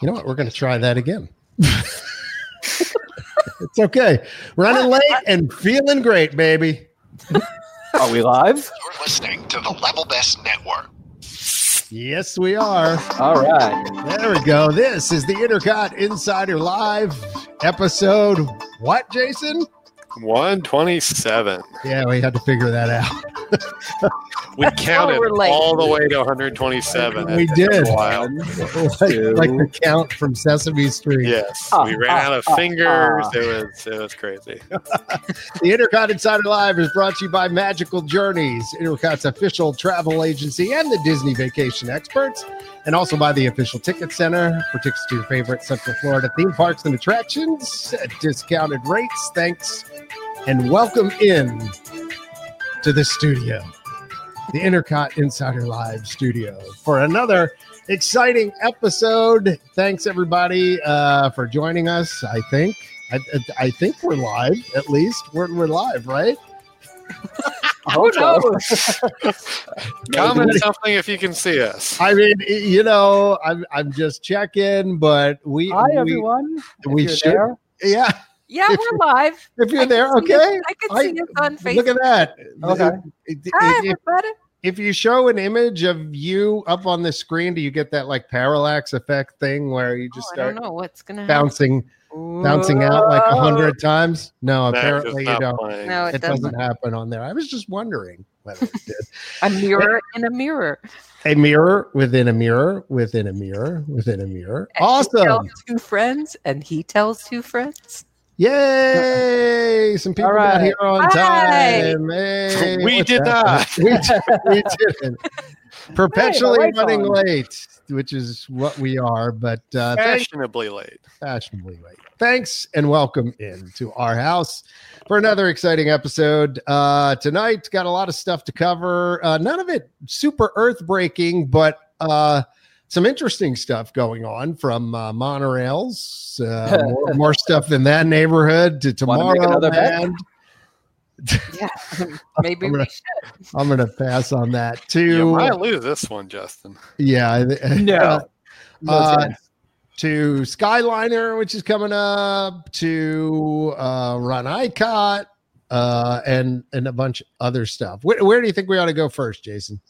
You know what? We're going to try that again. it's okay. Running late and feeling great, baby. Are we live? You're listening to the Level Best Network. Yes, we are. All right. There we go. This is the Intercot Insider Live episode. What, Jason? 127. Yeah, we had to figure that out. We counted all the way to 127. We did. a while. like, like the count from Sesame Street. Yes, Ah, we ran ah, out of ah, fingers. It was it was crazy. The Intercot Insider Live is brought to you by Magical Journeys, Intercot's official travel agency and the Disney vacation experts, and also by the official ticket center for tickets to your favorite Central Florida theme parks and attractions at discounted rates. Thanks and welcome in to the studio, the Intercot Insider Live studio, for another exciting episode. Thanks everybody uh, for joining us. I think. I, I think we're live. At least we're, we're live, right? I hope so. Comment something if you can see us. I mean, you know, I'm I'm just checking, but we Hi, we, everyone. We you're should- there. yeah. Yeah, If we're live. If you're I there, okay. us- I can I- see us on Facebook. Look at that. Okay. If, Hi, if- everybody. if you show an image of you up on the screen, do you get that like parallax effect thing where you just Oh, I don't know what's gonna happen. bouncing bouncing out like a hundred times? No, No, apparently you don't. playing. No, it, It doesn't. doesn't happen on there. I was just wondering whether it did. A mirror in a mirror. a mirror within a mirror within a mirror within a mirror. And you Awesome. tell two friends, and he tells two friends. Yay! Some people All got here on Hi. time. Hey, We what's did happening? we, did, we didn't. Perpetually light's running on. late, which is what we are, but uh, thanks, Fashionably late. fashionably late. Thanks and welcome in to our house for another exciting episode. Uh, tonight, got a lot of stuff to cover. Uh, none of it super earth breaking, but uh, some interesting stuff going on from uh, monorails, uh, more, more stuff in that neighborhood to Wanna make another bet? Tomorrowland. Yeah, maybe I'm we gonna- should. I'm going to pass on that You too. might lose this one, Justin. Yeah, No. No Uh, chance. to Skyliner, which is coming up, to uh, Run Icot, uh, and and a bunch of other stuff. Where, where do you think we ought to go first, Jason?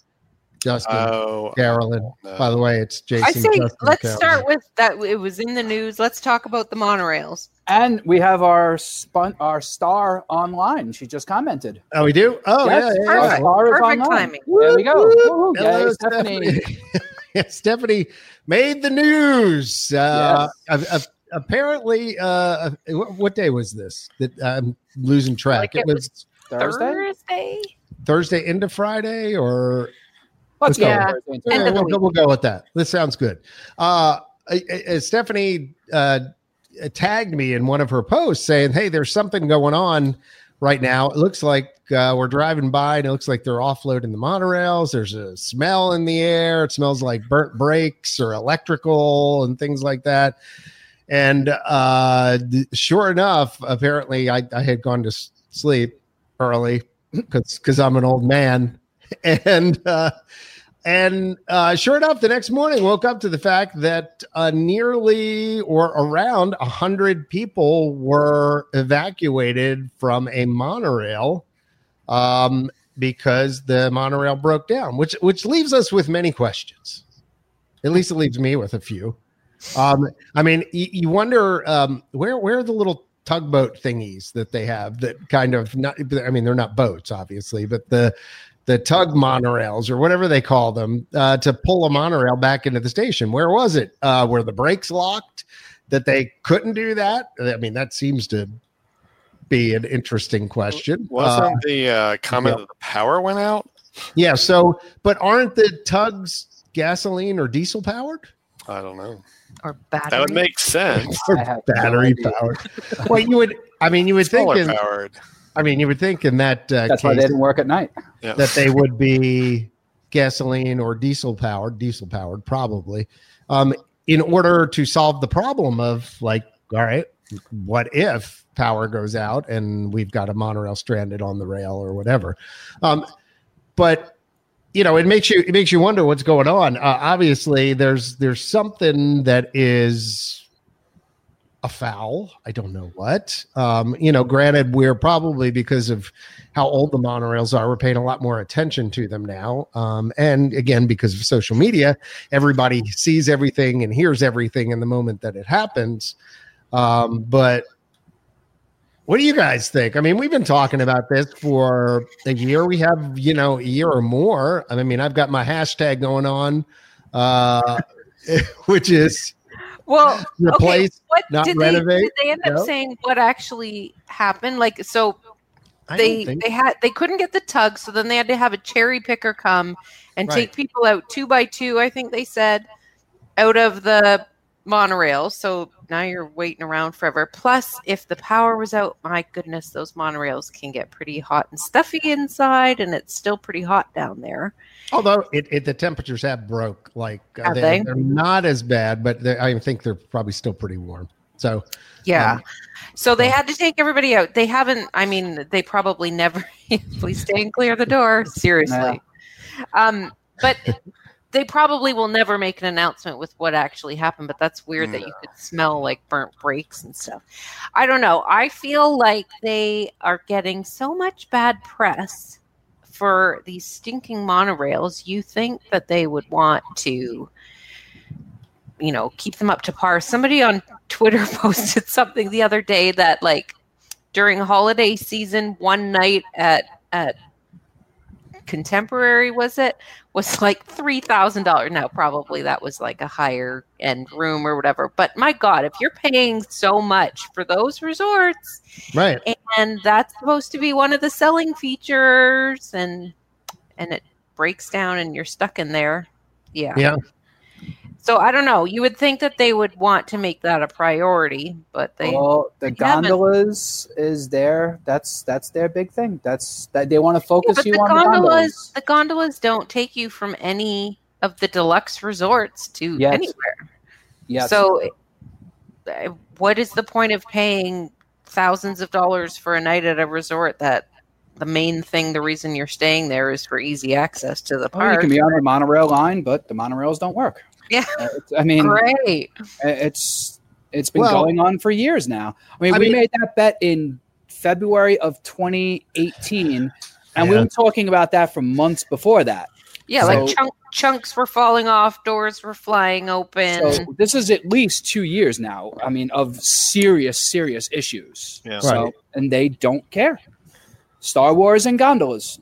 Justin, Oh, Carolyn. no. By the way, it's Jason. I say Justin, let's Carolyn. start with that. It was in the news. Let's talk about the monorails. And we have our spun, our star online. She just commented. Oh, we do. Oh, Yes, yeah, yeah, our yeah. Perfect. star is timing. There we go. Woo-hoo. Hello, Yay, Stephanie. Stephanie made the news. Uh, Yes. a- a- apparently, uh, what, what day was this? That I'm losing track. Like it it was Thursday. Thursday. Thursday into Friday, or Let's go. Yeah. Thursday. End Yeah, of the we'll, go, we'll go with that. This sounds good. Uh, uh, uh, Stephanie uh, tagged me in one of her posts saying, "Hey, there's something going on right now. It looks like uh, we're driving by, and it looks like they're offloading the monorails. There's a smell in the air. It smells like burnt brakes or electrical and things like that." And uh, sure enough, apparently, I, I had gone to sleep early because because I'm an old man, and. Uh, and uh, sure enough, the next morning woke up to the fact that uh, nearly or around hundred people were evacuated from a monorail um, because the monorail broke down, which which leaves us with many questions. At least it leaves me with a few. Um, I mean, y- you wonder um, where where are the little tugboat thingies that they have that kind of not. I mean, they're not boats, obviously, but the the tug monorails or whatever they call them uh, to pull a monorail back into the station. Where was it? Uh, were the brakes locked? That they couldn't do that? I mean, that seems to be an interesting question. Wasn't Uh, the uh, comment yeah. that the power went out? yeah. So, but aren't the tugs gasoline or diesel powered? I don't know. Or battery. That would make sense. I have no Battery idea. powered. well, you would. I mean, you would think. In, powered. I mean, you would think in that uh, That's why they didn't work at night. Yeah. that they would be gasoline or diesel powered, diesel powered, probably, um, in order to solve the problem of like, all right, what if power goes out and we've got a monorail stranded on the rail or whatever? Um, but you know, it makes you it makes you wonder what's going on. Uh, obviously, there's there's something that is a foul. I don't know what. Um, you know, granted, we're probably because of how old the monorails are, we're paying a lot more attention to them now. Um, and again, because of social media, everybody sees everything and hears everything in the moment that it happens. Um, but what do you guys think? I mean, we've been talking about this for a year. We have, you know, a year or more. I mean, I've got my hashtag going on, uh, which is Well, Replace, okay, what not did renovate? They, did they end up No. saying what actually happened? Like, so I they think- they had they couldn't get the tug, so then they had to have a cherry picker come and Right. take people out two by two. I think they said out of the monorail. So now you're waiting around forever. Plus, if the power was out, my goodness, those monorails can get pretty hot and stuffy inside, and it's still pretty hot down there. although it, it the temperatures have broke, like uh, Have they, they? they're not as bad, but I think they're probably still pretty warm. So Yeah. Um, so they yeah. had to take everybody out. They haven't, I mean, they probably never, please stay and clear the door. Seriously. Um, but they probably will never make an announcement with what actually happened. But that's weird that you could smell like burnt brakes and stuff. I don't know. I feel like they are getting so much bad press for these stinking monorails. You think that they would want to you know keep them up to par somebody on twitter posted something the other day that like during holiday season one night at at contemporary was it? Was like $3000 now probably that was like a higher end room or whatever but my god if you're paying so much for those resorts right, and that's supposed to be one of the selling features and and it breaks down and you're stuck in there yeah. Yeah, so I don't know. You would think that they would want to make that a priority, but they well, the they haven't. gondolas is there. That's that's their big thing. That's that they want to focus but you the on gondolas, the gondolas. the gondolas don't take you from any of the deluxe resorts to Yes. anywhere. Yes. So uh, what is the point of paying thousands of dollars for a night at a resort that the main thing the reason you're staying there is for easy access to the Oh, you can be on the monorail line, but the monorails don't work. Yeah. Uh, it's- I mean, Great. it's it's been Well- going on for years now. I mean, I we mean- made that bet in February of 2018, and we were talking about that for months before that. Yeah, So- like chunk, chunks were falling off, doors were flying open. So this is at least two years now. I mean, of serious, serious issues. Yeah. So, Right. and they don't care. Star Wars and gondolas.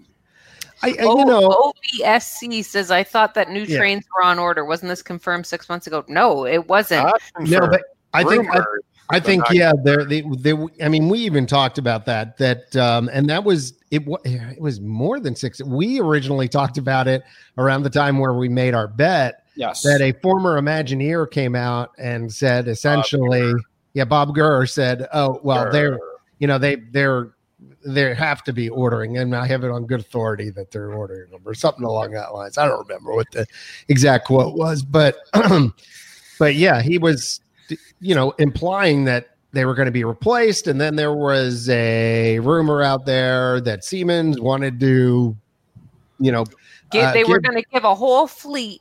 I, I- Oh, you know, OBSC says, I thought that new Yeah. trains were on order. Wasn't this confirmed six months ago? No, it wasn't. No, but I think I, I think yeah, there they, they I mean we even talked about that that um and that was it wa- it was more than 6 we originally talked about it around the time where we made our bet Yes. that a former Imagineer came out and said essentially yeah Bob Gurr said oh well they're you know they they're they have to be ordering and I have it on good authority that they're ordering them or something along that lines I don't remember what the exact quote was but but yeah he was you know, implying that they were going to be replaced. And then there was a rumor out there that Siemens wanted to, you know, Give- uh, they were going to give a whole fleet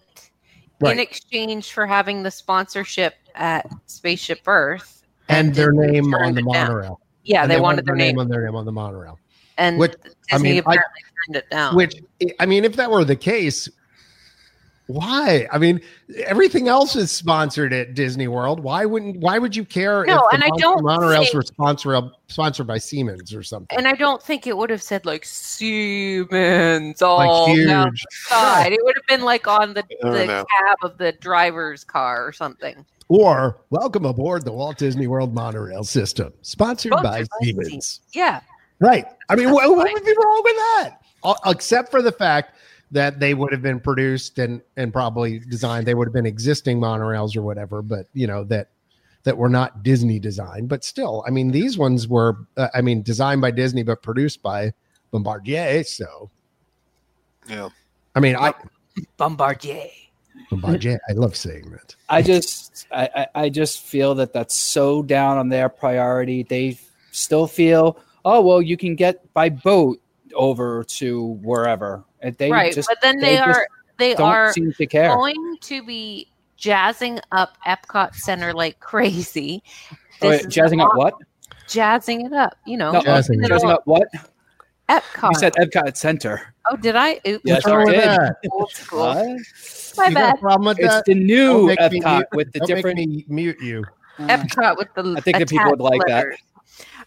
in exchange for having the sponsorship at Spaceship Earth. and their name on the monorail. Yeah, And they, wanted their name, on their name on the monorail. and which- I Disney mean, I- turned it down. Which I mean, if that were the case, why? I mean, everything else is sponsored at Disney World. Why wouldn't? Why would you care No, if and I don't monorails think- were sponsored sponsored by Siemens or something? and I don't think it would have said like Siemens all like down huge. the side. It would have been like on the, the cab of the driver's car or something. Or welcome aboard the Walt Disney World monorail system, sponsored by Sponsored by Siemens. Yeah. Right. I mean, what, what would be wrong with that? Except for the fact that they would have been produced and and probably designed. They would have been existing monorails or whatever, but you know that that were not Disney designed. But still, I mean, these ones were. Uh, I mean, designed by Disney but produced by Bombardier. So, Yeah. I mean, I Bombardier. Bombardier. I love saying that. I just I, I I just feel that that's so down on their priority. They still feel, oh well, you can get by boat over to wherever, And They right, just but then they they, are they are to care. going to be jazzing up Epcot Center like crazy. Oh, wait, jazzing up what? Jazzing it up, you know. No, Jazzing uh, jazzing up. up what? Epcot. You said Epcot Center. oh, did I? Oops, Yes, What's you did. that? old school. My You got a bad. problem with It's that? the new Epcot mute- with the don't different. Make me mute you. Uh, Epcot with the I think the people would attached like that.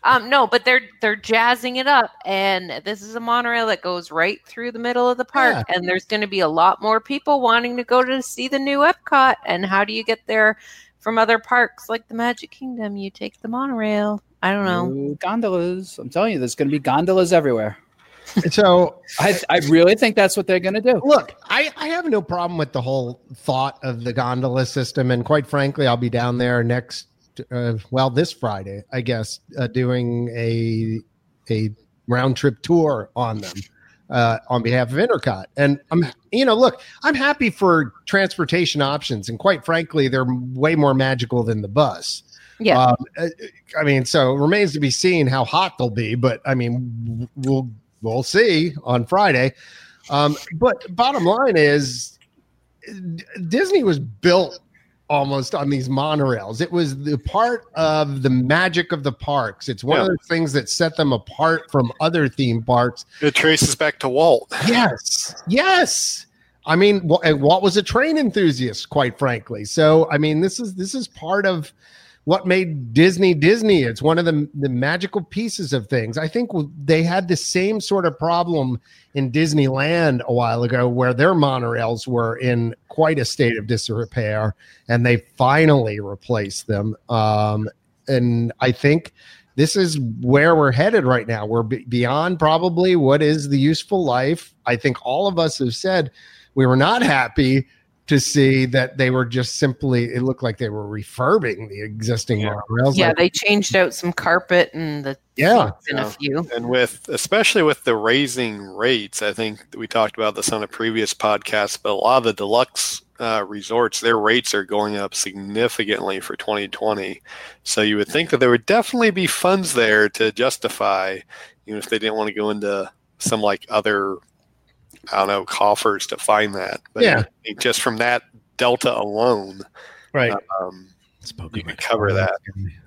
Um, no, but they're they're jazzing it up, and this is a monorail that goes right through the middle of the park, and there's going to be a lot more people wanting to go to see the new Epcot. And how do you get there from other parks like the Magic Kingdom? You take the monorail. I don't know. Ooh, gondolas. I'm telling you, there's going to be gondolas everywhere. So I, I really think that's what they're going to do. Look, I, I have no problem with the whole thought of the gondola system, and quite frankly, I'll be down there next, uh, well, this Friday, I guess, uh, doing a a round trip tour on them uh, on behalf of Intercot. And I'm, you know, look, I'm happy for transportation options, and quite frankly, they're way more magical than the bus. Yeah, Um, uh, I mean, so it remains to be seen how hot they'll be, but I mean, we'll we'll see on Friday. Um, but bottom line is, Disney was built almost on these monorails. It was the part of the magic of the parks. It's one of the things that set them apart from other theme parks. It traces back to Walt. Yes, yes. I mean, Wa- Walt was a train enthusiast, quite frankly. So, I mean, this is this is part of what made Disney Disney. It's one of the the magical pieces of things. I think they had the same sort of problem in Disneyland a while ago, where their monorails were in quite a state of disrepair, and they finally replaced them. Um, and I think this is where we're headed right now. We're be- beyond probably what is the useful life. I think all of us have said we were not happy to see that they were just simply it looked like they were refurbing the existing Yeah. monorails. yeah. Like, They changed out some carpet and the Yeah. seats in Yeah. a few. And with especially with the raising rates, I think we talked about this on a previous podcast, but a lot of the deluxe uh, resorts, their rates are going up significantly for 2020. So you would think that there would definitely be funds there to justify, even if they didn't want to go into some like other, I don't know, coffers to find that. But Yeah. Just from that delta alone, right. um, you could cover that.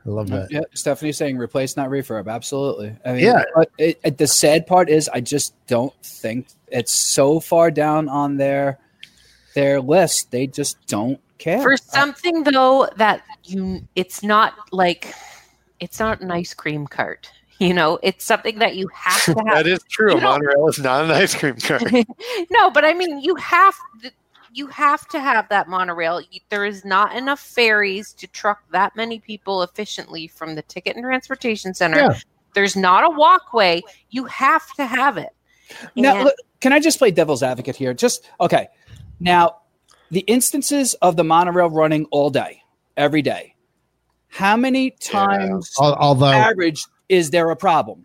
I love that. Yeah, Stephanie's saying replace, not refurb. Absolutely. I mean, Yeah. But it, it, the sad part is, I just don't think it's so far down on their their list. They just don't care. For something though that you, it's not like it's not an ice cream cart. You know, it's something that you have to have. That is true. You A monorail is not an ice cream cart. no, but I mean, you have you have to have that monorail. There is not enough ferries to truck that many people efficiently from the ticket and transportation center. Yeah. There's not a walkway. You have to have it. Now, And- look, can I just play devil's advocate here? Just okay. Now, the instances of the monorail running all day, every day. How many times Al- Although average is there a problem?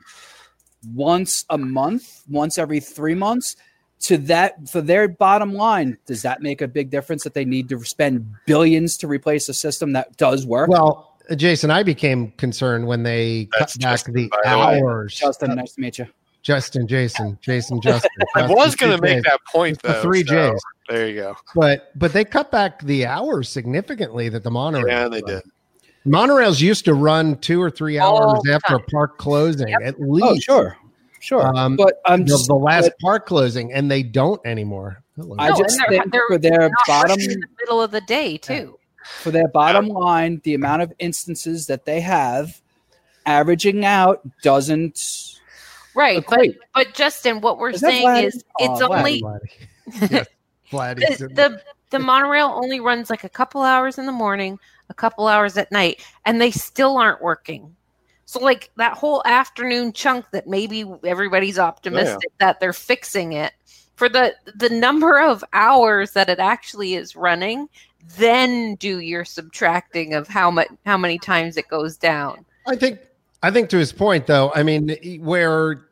Once a month, once every three months. To that, for their bottom line, does that make a big difference that they need to spend billions to replace a system that does work? Well, Jason, I became concerned when they That's cut back Justin, the by the hours. Justin, nice to meet you. Justin, Jason, Jason, Justin. I was going to make Js. that point It's the three so Js. There you go. but but they cut back the hours significantly that the monorail. Yeah, they did. Monorails used to run two or three hours after time. park closing, at least. Oh, sure, sure. Um, but I'm The, just, the last but park closing, and they don't anymore. I No, just they're- think they're for their bottom in the middle of the day too. for their bottom line, the amount of instances that they have averaging out doesn't Right. But, equate. but Justin, what we're Is saying Vladdy? is it's Oh, only Vladdy. Yes, the, the the monorail only runs like a couple hours in the morning, a couple hours at night, and they still aren't working. So like that whole afternoon chunk that maybe everybody's optimistic that they're fixing it for the the number of hours that it actually is running, then do your subtracting of how much how many times it goes down. I think I think to his point though, I mean where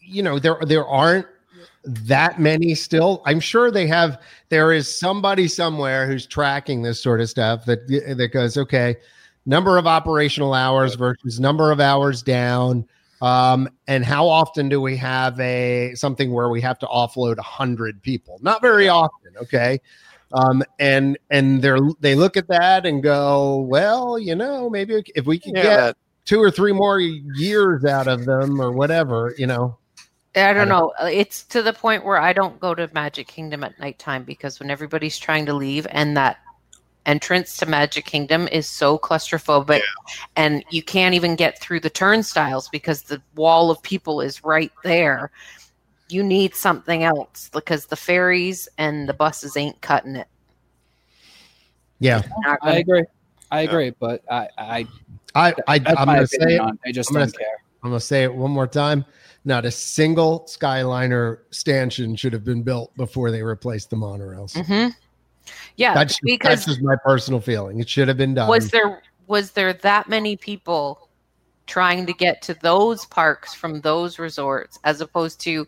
you know there there aren't that many still. I'm sure they have there is somebody somewhere who's tracking this sort of stuff that that goes, okay, number of operational hours versus number of hours down. Um, and how often do we have a something where we have to offload a hundred people? Not very often, okay. Um, and and they're they look at that and go, well, you know, maybe if we can Yeah, get two or three more years out of them or whatever, you know. I don't know. Uh, it's to the point where I don't go to Magic Kingdom at nighttime because when everybody's trying to leave and that entrance to Magic Kingdom is so claustrophobic and you can't even get through the turnstiles because the wall of people is right there. You need something else because the ferries and the buses ain't cutting it. Yeah, I gonna- agree. I agree, but I, I I, I I'm gonna say it. I just I'm gonna don't care. I'm gonna say it one more time. Not a single Skyliner stanchion should have been built before they replaced the monorails. Mhm. Yeah, That's, just, because that's just my personal feeling. It should have been done. was there was there that many people trying to get to those parks from those resorts as opposed to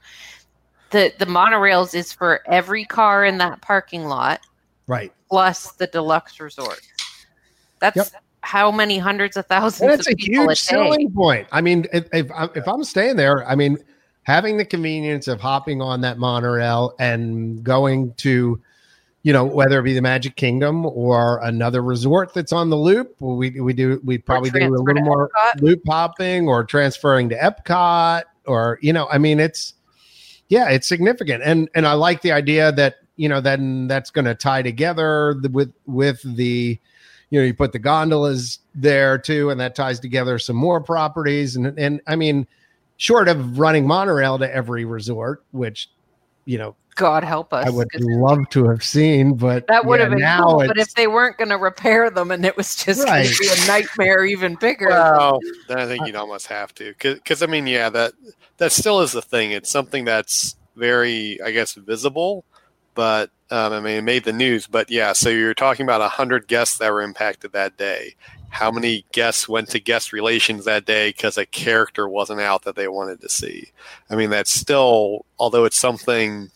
the the monorails is for every car in that parking lot right. plus the deluxe resort that's Yep. How many hundreds of thousands And it's of a people huge a selling point. I mean, if, if I'm if I'm staying there, I mean, having the convenience of hopping on that monorail and going to, you know, whether it be the Magic Kingdom or another resort that's on the loop, we we do we probably do a little more loop hopping or transferring to Epcot or you know, I mean, it's yeah, it's significant, and and I like the idea that you know then that's going to tie together the, with with the you know you put the gondolas there too and that ties together some more properties. And and i mean short of running monorail to every resort which you know god help us. I would love to have seen but that would yeah, have been now cool, but if they weren't going to repair them and it was just going to be a nightmare even bigger. Well, then I think uh, you'd almost have to, because I mean, yeah, that that still is the thing. It's something that's very, I guess, visible, but um, I mean, it made the news. But yeah, so you're talking about hundred guests that were impacted that day. How many guests went to guest relations that day because a character wasn't out that they wanted to see? I mean, that's still, although it's something,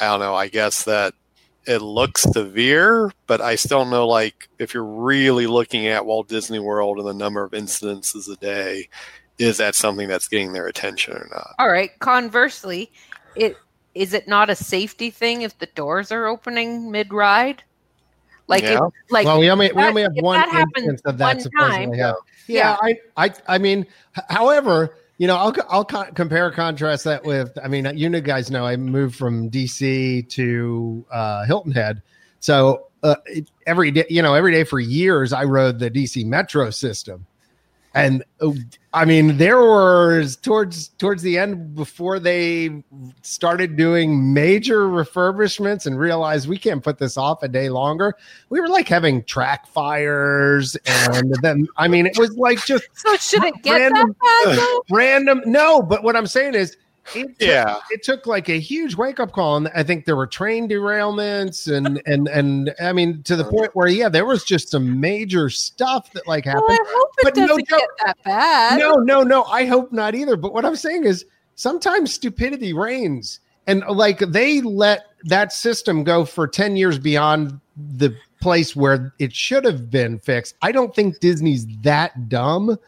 I don't know. I guess that it looks severe, but I still know like if you're really looking at Walt Disney World and the number of incidences a day, is that something that's getting their attention or not? All right. Conversely, it is it not a safety thing if the doors are opening mid ride? Like, if, like well we only we only have one that happens instance of that one supposedly time, have. yeah, I, I i mean however you know i'll i'll co- compare contrast that with i mean you know guys know i moved from dc to uh hilton head so uh, every day you know every day for years i rode the dc metro system and uh, i mean there was towards towards the end before they started doing major refurbishments and realized we can't put this off a day longer we were like having track fires and then i mean it was like just so should it get Random- that bad random no but what i'm saying is it took, Yeah. it took like a huge wake up call and i think there were train derailments and and and i mean to the oh. point where yeah there was just some major stuff that like Well, happened I hope it But no doesn't joke. get that bad. no, no, no. I hope not either. But what I'm saying is sometimes stupidity reigns. And like they let that system go for 10 years beyond the place where it should have been fixed. I don't think Disney's that dumb.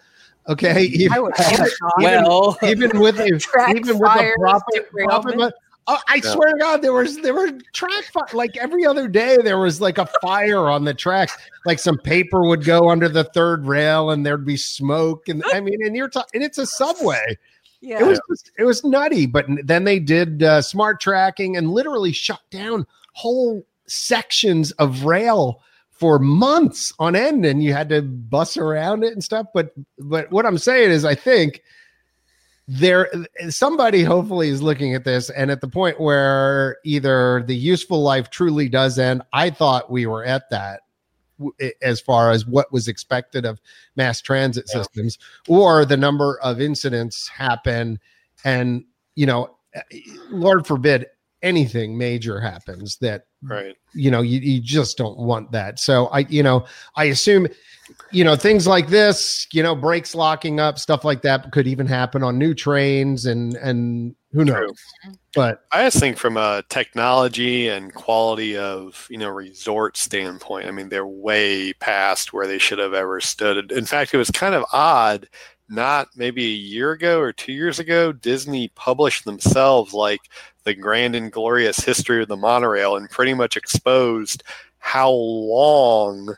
Okay. I Even, would hope not. Well, even with a, Track even with a fires, profit, derailment. profit Oh, I Yeah. swear to God, there was there were track fi- like every other day there was like a fire on the tracks. Like some paper would go under the third rail and there'd be smoke. And I mean, and you're talking, and it's a subway. Yeah. It was just, it was nutty. But then they did uh, smart tracking and literally shut down whole sections of rail for months on end, and you had to bus around it and stuff. But but what I'm saying is, I think there somebody hopefully is looking at this and at the point where either the useful life truly does end. I thought we were at that as far as what was expected of mass transit systems or the number of incidents happen and you know eh, lord forbid anything major happens that Right. you know you, you just don't want that so i you know i assume you know things like this you know brakes locking up stuff like that could even happen on new trains and and who knows True. but I just think from a technology and quality of you know resort standpoint, I mean they're way past where they should have ever stood. In fact, it was kind of odd not maybe a year ago or two years ago, Disney published themselves like the grand and glorious history of the monorail and pretty much exposed how long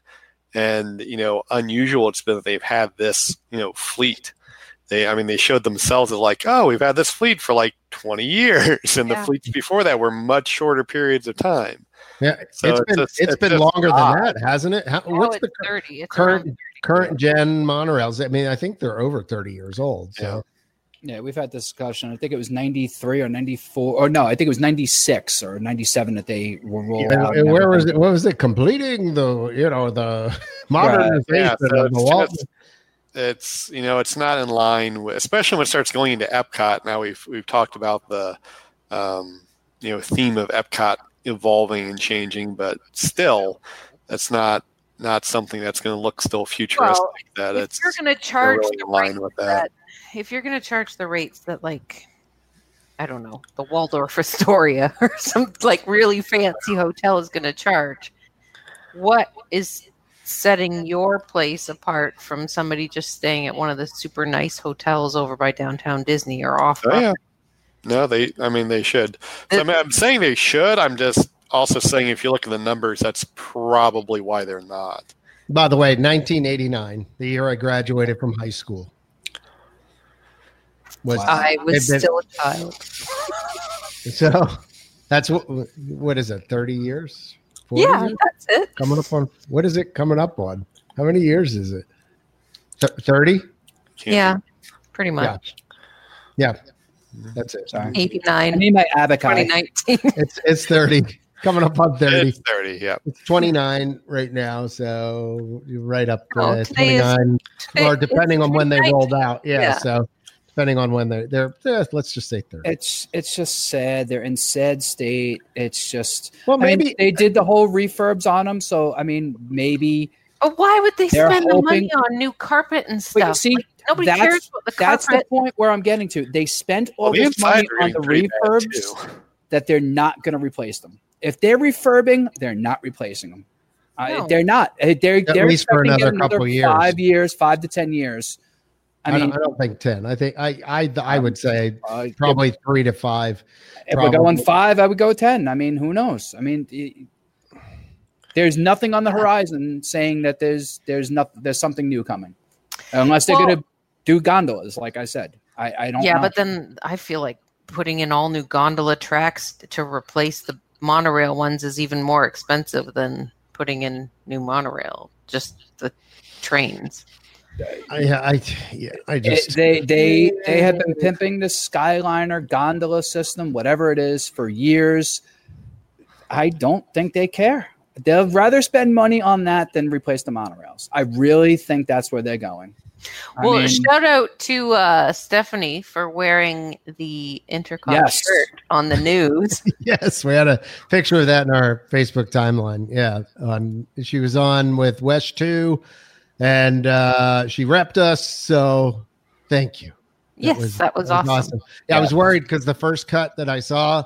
and you know unusual it's been that they've had this you know fleet they i mean they showed themselves as like oh we've had this fleet for like 20 years and Yeah. the fleets before that were much shorter periods of time Yeah, So it's it's been just- it's it's been just longer odd. than that, hasn't it? How, Now what's it's the cur- 30. It's current around current gen monorails? I mean, I think they're over thirty years old. So Yeah, we've had this discussion. I think it was 93 or 94, or no, I think it was 96 or 97 that they were rolled And- out. and and where was it? What was it? Completing the you know the modernization Yeah, so of the it's Walt. just- it's you know it's not in line with especially when it starts going into epcot now we've we've talked about the um, you know theme of epcot evolving and changing but still that's not not something that's going to look still futuristic that if it's you're going to charge really the line rates with that. that if you're going to charge the rates that like I don't know the Waldorf Astoria or some like really fancy hotel is going to charge, what is setting your place apart from somebody just staying at one of the super nice hotels over by downtown Disney or off? oh yeah no they i mean they should so, I mean, i'm saying they should i'm just also saying if you look at the numbers that's probably why they're not By the way, 1989, the year I graduated from high school. Was I was been- still a child. so that's what what is it? 30 years? Yeah, years? that's it. coming up on what is it coming up on? How many years is it? 30? Yeah, pretty much. Yeah, that's it. Sorry. 89. I 89, need my Abakai. 2019. It's it's 30. Coming up on 30. it's 30 yeah It's 29 right now, so you're right up to Oh, today is- 29, or depending on when they rolled out. Yeah, Yeah. so depending on when they're they're eh, let's just say 30. It's it's just sad. They're in sad state. It's just Well, I mean, maybe they did the whole refurbs on them. So I mean, maybe But why would they They're spend the money on new carpet and But you stuff? see, Like, nobody that's- cares about the that's the point where I'm getting to. They spent all Well, the this money on the pretty refurbs too. that they're not going to replace them. If they're refurbing, they're not replacing them. Uh, they're not. They're they're least for expecting another it couple years. five years, five to ten years. I, I, mean, don't, I don't think 10. I think I I I would say uh, probably 3 to 5. If we're going five, I would go ten. I mean, who knows? I mean, it- there's nothing on the horizon saying that there's there's nothing there's something new coming, unless they're Well- going to do gondolas. Like I said, I, I don't. Yeah, know. but then I feel like putting in all new gondola tracks to replace the monorail ones is even more expensive than putting in new monorail. Just the trains. I I yeah, I It- just they they they have been pimping the Skyliner gondola system, whatever it is, for years. I don't think they care. They'll rather spend money on that than replace the monorails. I really think that's where they're going. I well, mean, shout out to uh, Stephanie for wearing the Intercot Yes. shirt on the news. yes, we had a picture of that in our Facebook timeline. Yeah, on she was on with WESH Two, and uh, she repped us. So thank you. yes, that was, awesome. Yeah, I was worried because the first cut that I saw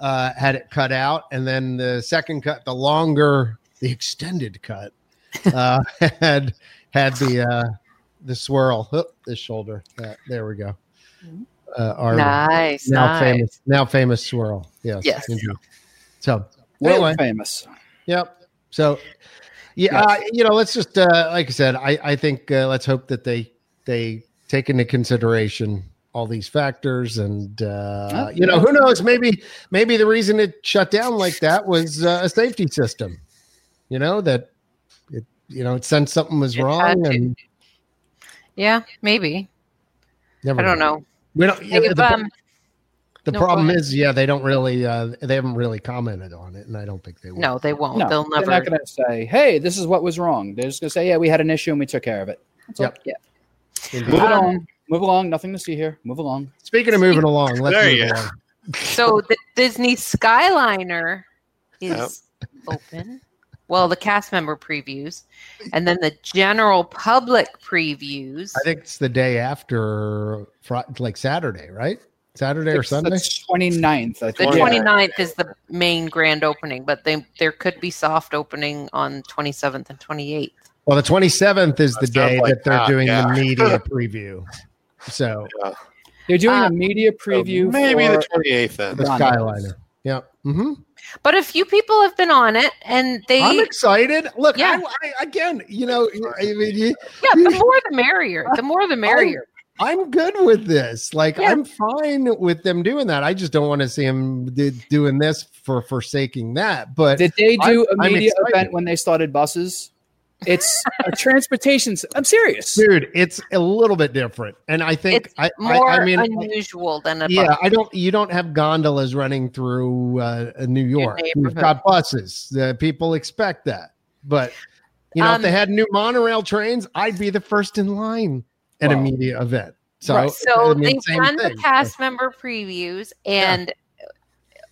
uh, had it cut out, and then the second cut, the longer, the extended cut, uh, had had the uh, the swirl. Oh, this shoulder. Uh, there we go. Uh, our Nice, now nice. famous, now famous swirl. Yes. Yes. indeed. So world anyway, famous. Yep. So, yeah, uh, you know, let's just uh, like I said, I I think uh, let's hope that they they take into consideration all these factors, and uh, Oh, you know, who knows? Maybe maybe the reason it shut down like that was uh, a safety system. You know that it you know it sensed something was It had wrong, to. and Yeah, maybe. never I don't know. We don't. Hey, the um, the no, problem is, yeah, they don't really. Uh, they haven't really commented on it, and I don't think they will. no, they won't. No, They'll never. they're never. not going to say, "Hey, this is what was wrong." They're just going to say, "Yeah, we had an issue and we took care of it." That's all. Yep. Yeah. Indeed. Move Um, along. Move along. Nothing to see here. Move along. Speaking of moving along, let's There move you go. along. So the Disney Skyliner is open. Well, the cast member previews, and then the general public previews. I think it's the day after, Fri like Saturday, right? Saturday or Sunday? the 29th, I think. The think. 29th is the main grand opening, but they there could be soft opening on 27th and 28th. Well, the 27th is the day like that they're that, doing yeah. the media preview. So They're doing Uh, a media preview. maybe for, the 28th then. the Done. Skyliner. Yeah. hmm But a few people have been on it, and they I'm excited. Look, Yeah. I, I, again, you know, I mean, you- yeah, the more the merrier. The more the merrier. I'm good with this. Like, Yeah. I'm fine with them doing that. I just don't want to see them doing this for forsaking that. But Did they do I'm- a I'm media event when they started buses? It's a transportation. I'm serious. dude, it's a little bit different. And I think It's I, More I, I mean, unusual than a yeah, bus. I don't. You don't have gondolas running through uh, New York. You've got buses. Uh, people expect that. But you know, if Um, they had new monorail trains, I'd be the first in line at a media event. So, Right. So I mean, they've done thing. the cast member previews, and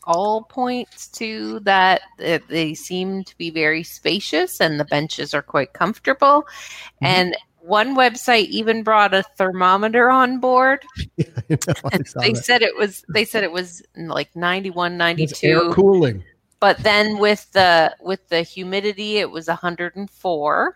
all points to that they seem to be very spacious, and the benches are quite comfortable. Mm-hmm. And one website even brought a thermometer on board. I know, They that. said it was they said it was like 91, It's air 92. cooling. but then with the with the humidity it was 104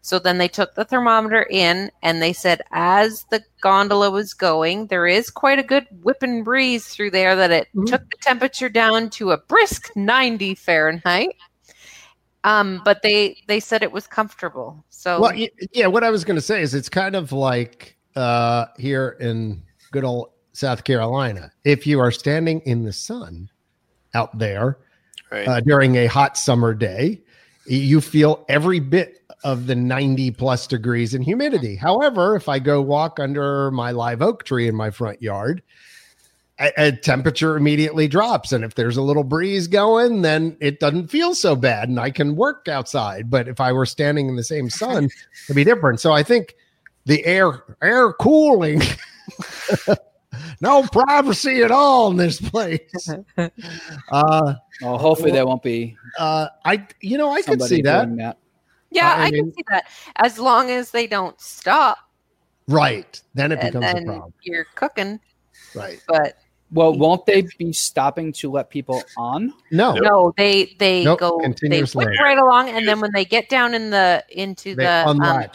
so then they took the thermometer in and they said as the gondola was going there is quite a good whipping breeze through there that it Mhm. took the temperature down to a brisk 90 fahrenheit um but they they said it was comfortable so Well, yeah. What I was going to say is, it's kind of like uh, here in good old South Carolina. If you are standing in the sun out there Right. uh, during a hot summer day, you feel every bit of the 90 plus degrees in humidity. However, if I go walk under my live oak tree in my front yard, a, a temperature immediately drops. And if there's a little breeze going, then it doesn't feel so bad and I can work outside. But if I were standing in the same sun, it'd be different. So I think the air air cooling no privacy at all in this place. Uh Well, hopefully there won't be uh, I, you know, I could see that. that. Yeah I i, mean- can see that as long as they don't stop Right. Then it and becomes a then problem. you're cooking Right. but Well, won't they be stopping to let people on? No. No, they they Nope, go they continuous whip right along, and then when they get down in the into They the um,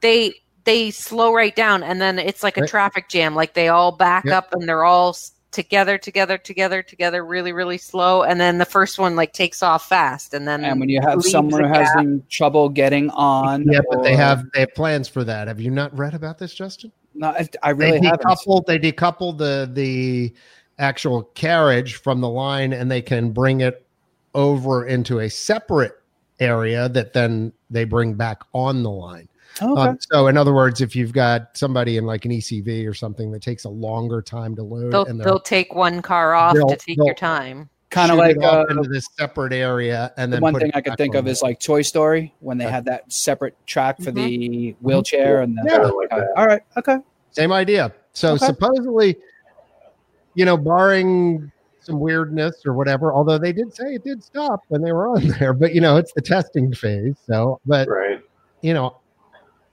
they they slow right down, and then it's like a Right. traffic jam. Like they all back Yep. up, and they're all s- together, together, together, together, really, really slow, and then the first one like takes off fast, and then And when you have someone a who has trouble getting on, yeah, but they have they have plans for that. Have you not read about this, Justin? No, I, I really they haven't. decouple they decouple the the actual carriage from the line and they can bring it over into a separate area that then they bring back on the line. Oh, Okay. Um, so in other words, if you've got somebody in like an ECV or something that takes a longer time to load they'll and they're they'll take one car off to take your time. kind of like uh, into this separate area and the then one thing I could think of the is like Toy Story when they Okay. had that separate track for Mhm. the wheelchair and the. Yeah. like that. All right. Okay. Same idea. So Okay. supposedly, you know, barring some weirdness or whatever, although they did say it did stop when they were on there, but you know, it's the testing phase. So, but Right. you know,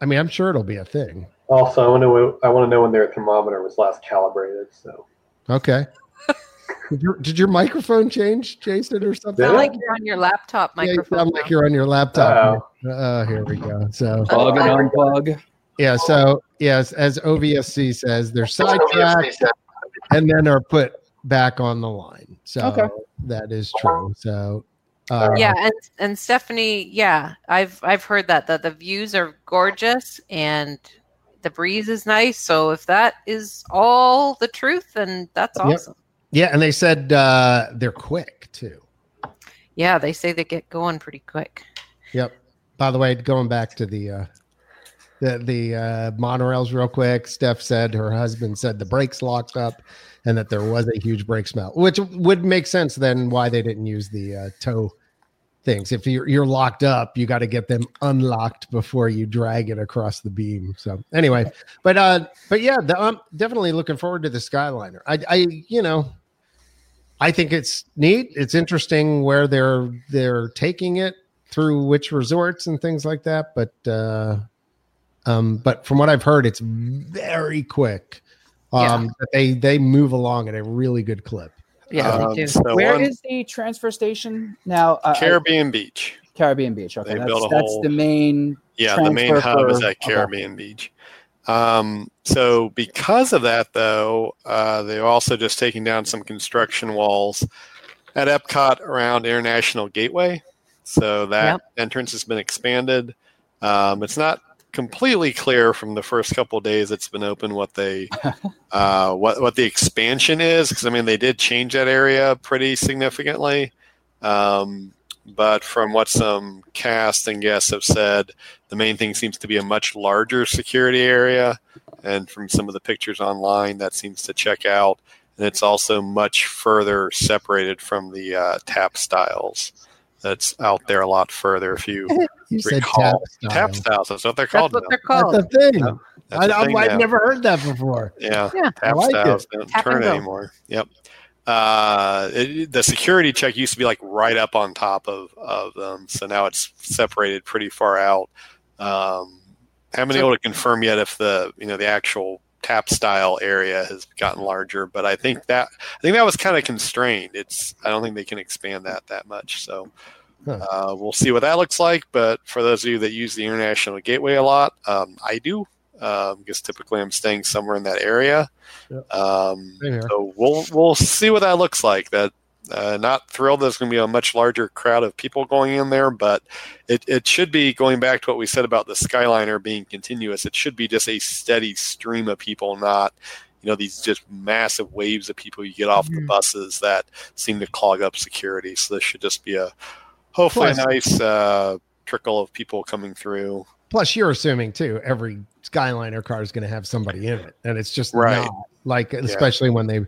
I mean, I'm sure it'll be a thing. Also, I want to I want to know when their thermometer was last calibrated. So Okay. did, your, did your microphone change, Jason, or something? Did Sound like you're on your laptop Yeah, you microphone. sound like you're on your laptop. Oh. Uh, here we go. So, Plug and unplug. yeah. So, yes, as OVSC says, they're sidetracked and then are put back on the line. So Okay. that is true. So, uh, yeah and and stephanie yeah i've i've heard that that the views are gorgeous and the breeze is nice so if that is all the truth then that's Yep. awesome Yeah, and they said uh, they're quick too. yeah they say they get going pretty quick Yep. By the way, going back to the uh, the the uh, monorails real quick. Steph said her husband said the brakes locked up, and that there was a huge brake smell, which would make sense then why they didn't use the uh, tow things. If you're you're locked up, you got to get them unlocked before you drag it across the beam. So anyway, but uh, but yeah, the, I'm definitely looking forward to the Skyliner. I I you know. I think it's neat. It's interesting where they're they're taking it through which resorts and things like that. But uh, um, but from what I've heard, it's very quick. Um, that they they move along at a really good clip. yeah Um, they do so Where one- is the transfer station now? Uh, Caribbean Beach. Caribbean Beach. Okay, They that's, built a that's whole- the main. Yeah, the main transfer hub is at Caribbean Beach. Um, so because of that, though, uh, they're also just taking down some construction walls at Epcot around International Gateway. So that Yep. entrance has been expanded. Um, it's not completely clear from the first couple days it's been open what they uh, what what the expansion is because I mean they did change that area pretty significantly. Um, but from what some cast and guests have said, the main thing seems to be a much larger security area. And from some of the pictures online, that seems to check out. And it's also much further separated from the uh, tapstiles. That's out there a lot further. If you You said tap recall style. tapstiles, that's what they're That's called. what now. they're called. That's a thing. That's I, a I, thing I've now. never heard that before. Yeah, Yeah. I tap like styles it. don't Tap turn anymore. Yep. Uh, it, the security check used to be like right up on top of, of them, so now it's separated pretty far out. Um, haven't been able to confirm yet if the you know the actual tapstile area has gotten larger, but I think that I think that was kind of constrained. It's I don't think they can expand that that much. So Huh. uh, we'll see what that looks like. But for those of you that use the international gateway a lot, um, I do um, because typically I'm staying somewhere in that area. Yep. Um, so we'll we'll see what that looks like. That uh, not thrilled there's going to be a much larger crowd of people going in there, but it, it should be going back to what we said about the Skyliner being continuous. It should be just a steady stream of people, not you know these just massive waves of people you get off the Mhm. buses that seem to clog up security. So this should just be a hopefully Plus- a nice uh, trickle of people coming through. Plus, you're assuming too every Skyliner car is going to have somebody in it, and it's just Right. not like, especially when they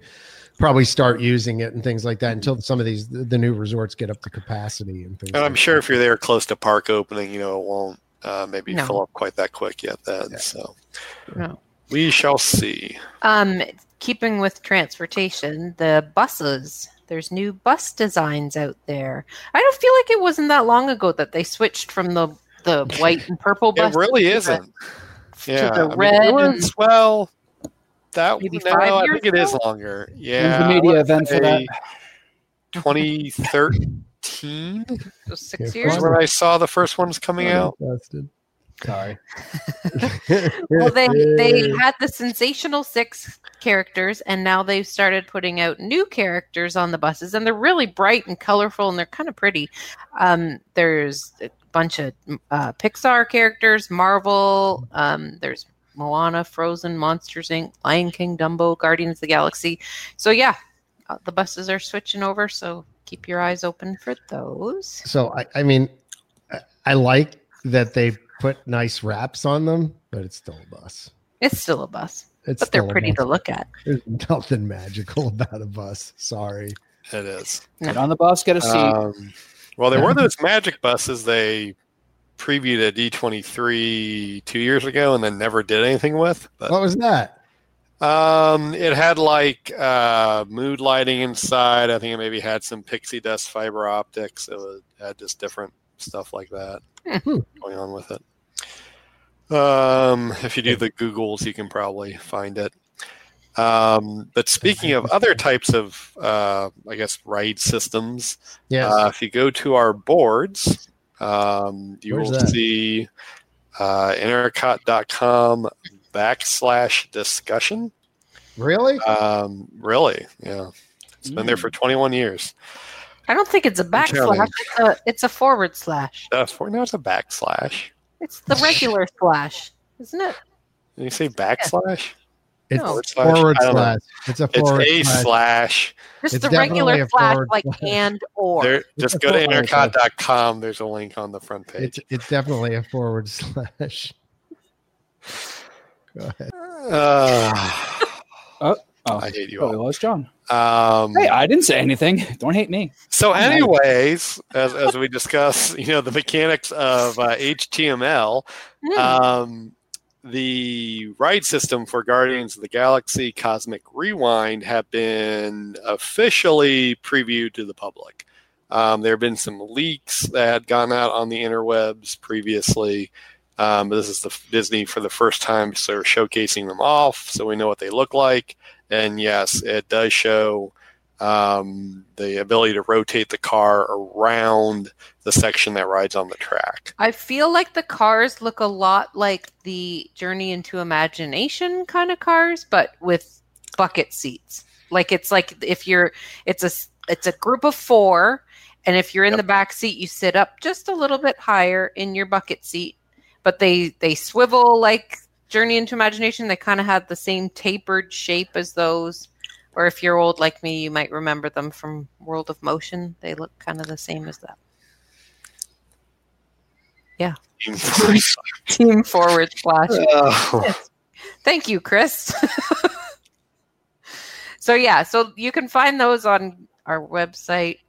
probably start using it and things like that. Until some of these the new resorts get up to capacity and things. And I'm like sure that. if you're there close to park opening, you know it won't uh, maybe No. fill up quite that quick yet. Then so No. we shall see. Um, keeping with transportation, the buses. There's new bus designs out there. I don't feel like it wasn't that long ago that they switched from the the white and purple bus. It really isn't. Yeah, to the I mean, red. it and- well, that Maybe no, five I years think it is longer. Yeah, the media event for that? 2013 so six Yeah, years. is when I saw the first ones coming out. Busted. Sorry. well they they had the sensational six characters and now they've started putting out new characters on the buses and they're really bright and colorful and they're kind of pretty um, there's a bunch of uh, pixar characters marvel um, there's moana frozen monsters inc lion king dumbo guardians of the galaxy so yeah uh, the buses are switching over so keep your eyes open for those So I, I mean, I, I like that they put nice wraps on them, but it's still a bus. it's still a bus It's but they're pretty bus. to look at There's nothing magical about a bus. Sorry. It is. Get on the bus, get a seat. Um, well, there were those magic buses they previewed at D23 two years ago and then never did anything with. But What was that? Um, it had like uh, mood lighting inside. I think it maybe had some pixie dust fiber optics. It was, had just different stuff like that Hmm. going on with it. Um, if you do the Googles, you can probably find it. Um, but speaking of other types of, uh, I guess, ride systems, Yes. uh, if you go to our boards, um, you Where's will that? see uh, intercot.com backslash discussion. really? Um, really, yeah. It's been there for 21 years. I don't think it's a backslash. It's a, it's a forward slash. Uh, for, now it's a backslash. It's the regular slash, isn't it? Did you say backslash? It's no. slash? forward I slash. It's a It's forward a slash. slash. Just It's the regular a slash, forward like slash. and or. There, just go to forward slash. intercot.com. There's a link on the front page. It's it's definitely a forward slash. Go ahead. Uh, Oh, I hate you oh, it all. was John. Um, Hey, I didn't say anything. Don't hate me. So, anyways, as, as we discuss, you know, the mechanics of uh, HTML, Hmm. um, the ride system for Guardians of the Galaxy Cosmic Rewind have been officially previewed to the public. Um, there have been some leaks that had gone out on the interwebs previously. Um, this is the Disney for the first time, so showcasing them off, so we know what they look like. And yes, it does show um, the ability to rotate the car around the section that rides on the track. I feel like the cars look a lot like the Journey into Imagination kind of cars, but with bucket seats. Like it's like if you're, it's a it's a group of four, and if you're in the back seat, you sit up just a little bit higher in your bucket seat. But they they swivel like Journey into Imagination. They kind of have the same tapered shape as those. Or if you're old like me, you might remember them from World of Motion. They look kind of the same as that. Yeah. Team forward slash. Oh. Thank you, Chris. so yeah, so you can find those on our website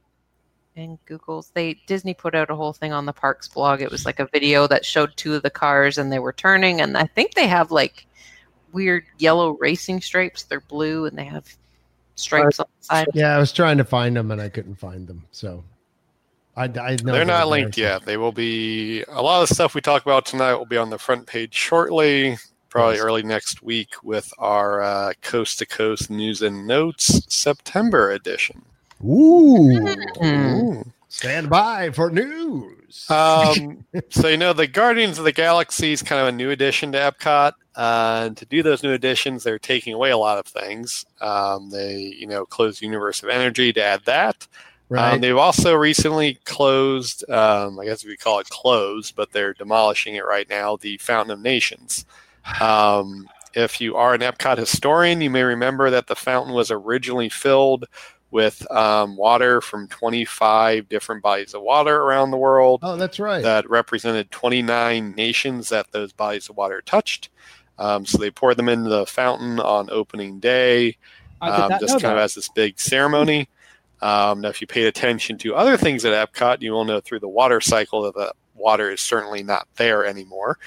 and Google's. They Disney put out a whole thing on the parks blog. It was like a video that showed two of the cars and they were turning, and I think they have like weird yellow racing stripes. They're blue and they have stripes on the side. Yeah, I was trying to find them and I couldn't find them. So I, I know They're not linked yet. They will be. A lot of the stuff we talk about tonight will be on the front page shortly, probably Yes. early next week, with our uh, coast to coast news and notes September edition. Ooh. Mm. Ooh. Stand by for news. Um, so you know, the Guardians of the Galaxy is kind of a new addition to Epcot. Uh, and to do those new additions, they're taking away a lot of things. Um, they, you know, closed Universe of Energy to add that. right. Um, they've also recently closed, um, I guess we call it closed, but they're demolishing it right now, the Fountain of Nations. Um, if you are an Epcot historian, you may remember that the fountain was originally filled with um, water from 25 different bodies of water around the world oh, that's right. that represented 29 nations that those bodies of water touched. Um, so they poured them into the fountain on opening day um, just kind of that. as this big ceremony. Um, now, if you paid attention to other things at Epcot, you will know through the water cycle that the water is certainly not there anymore.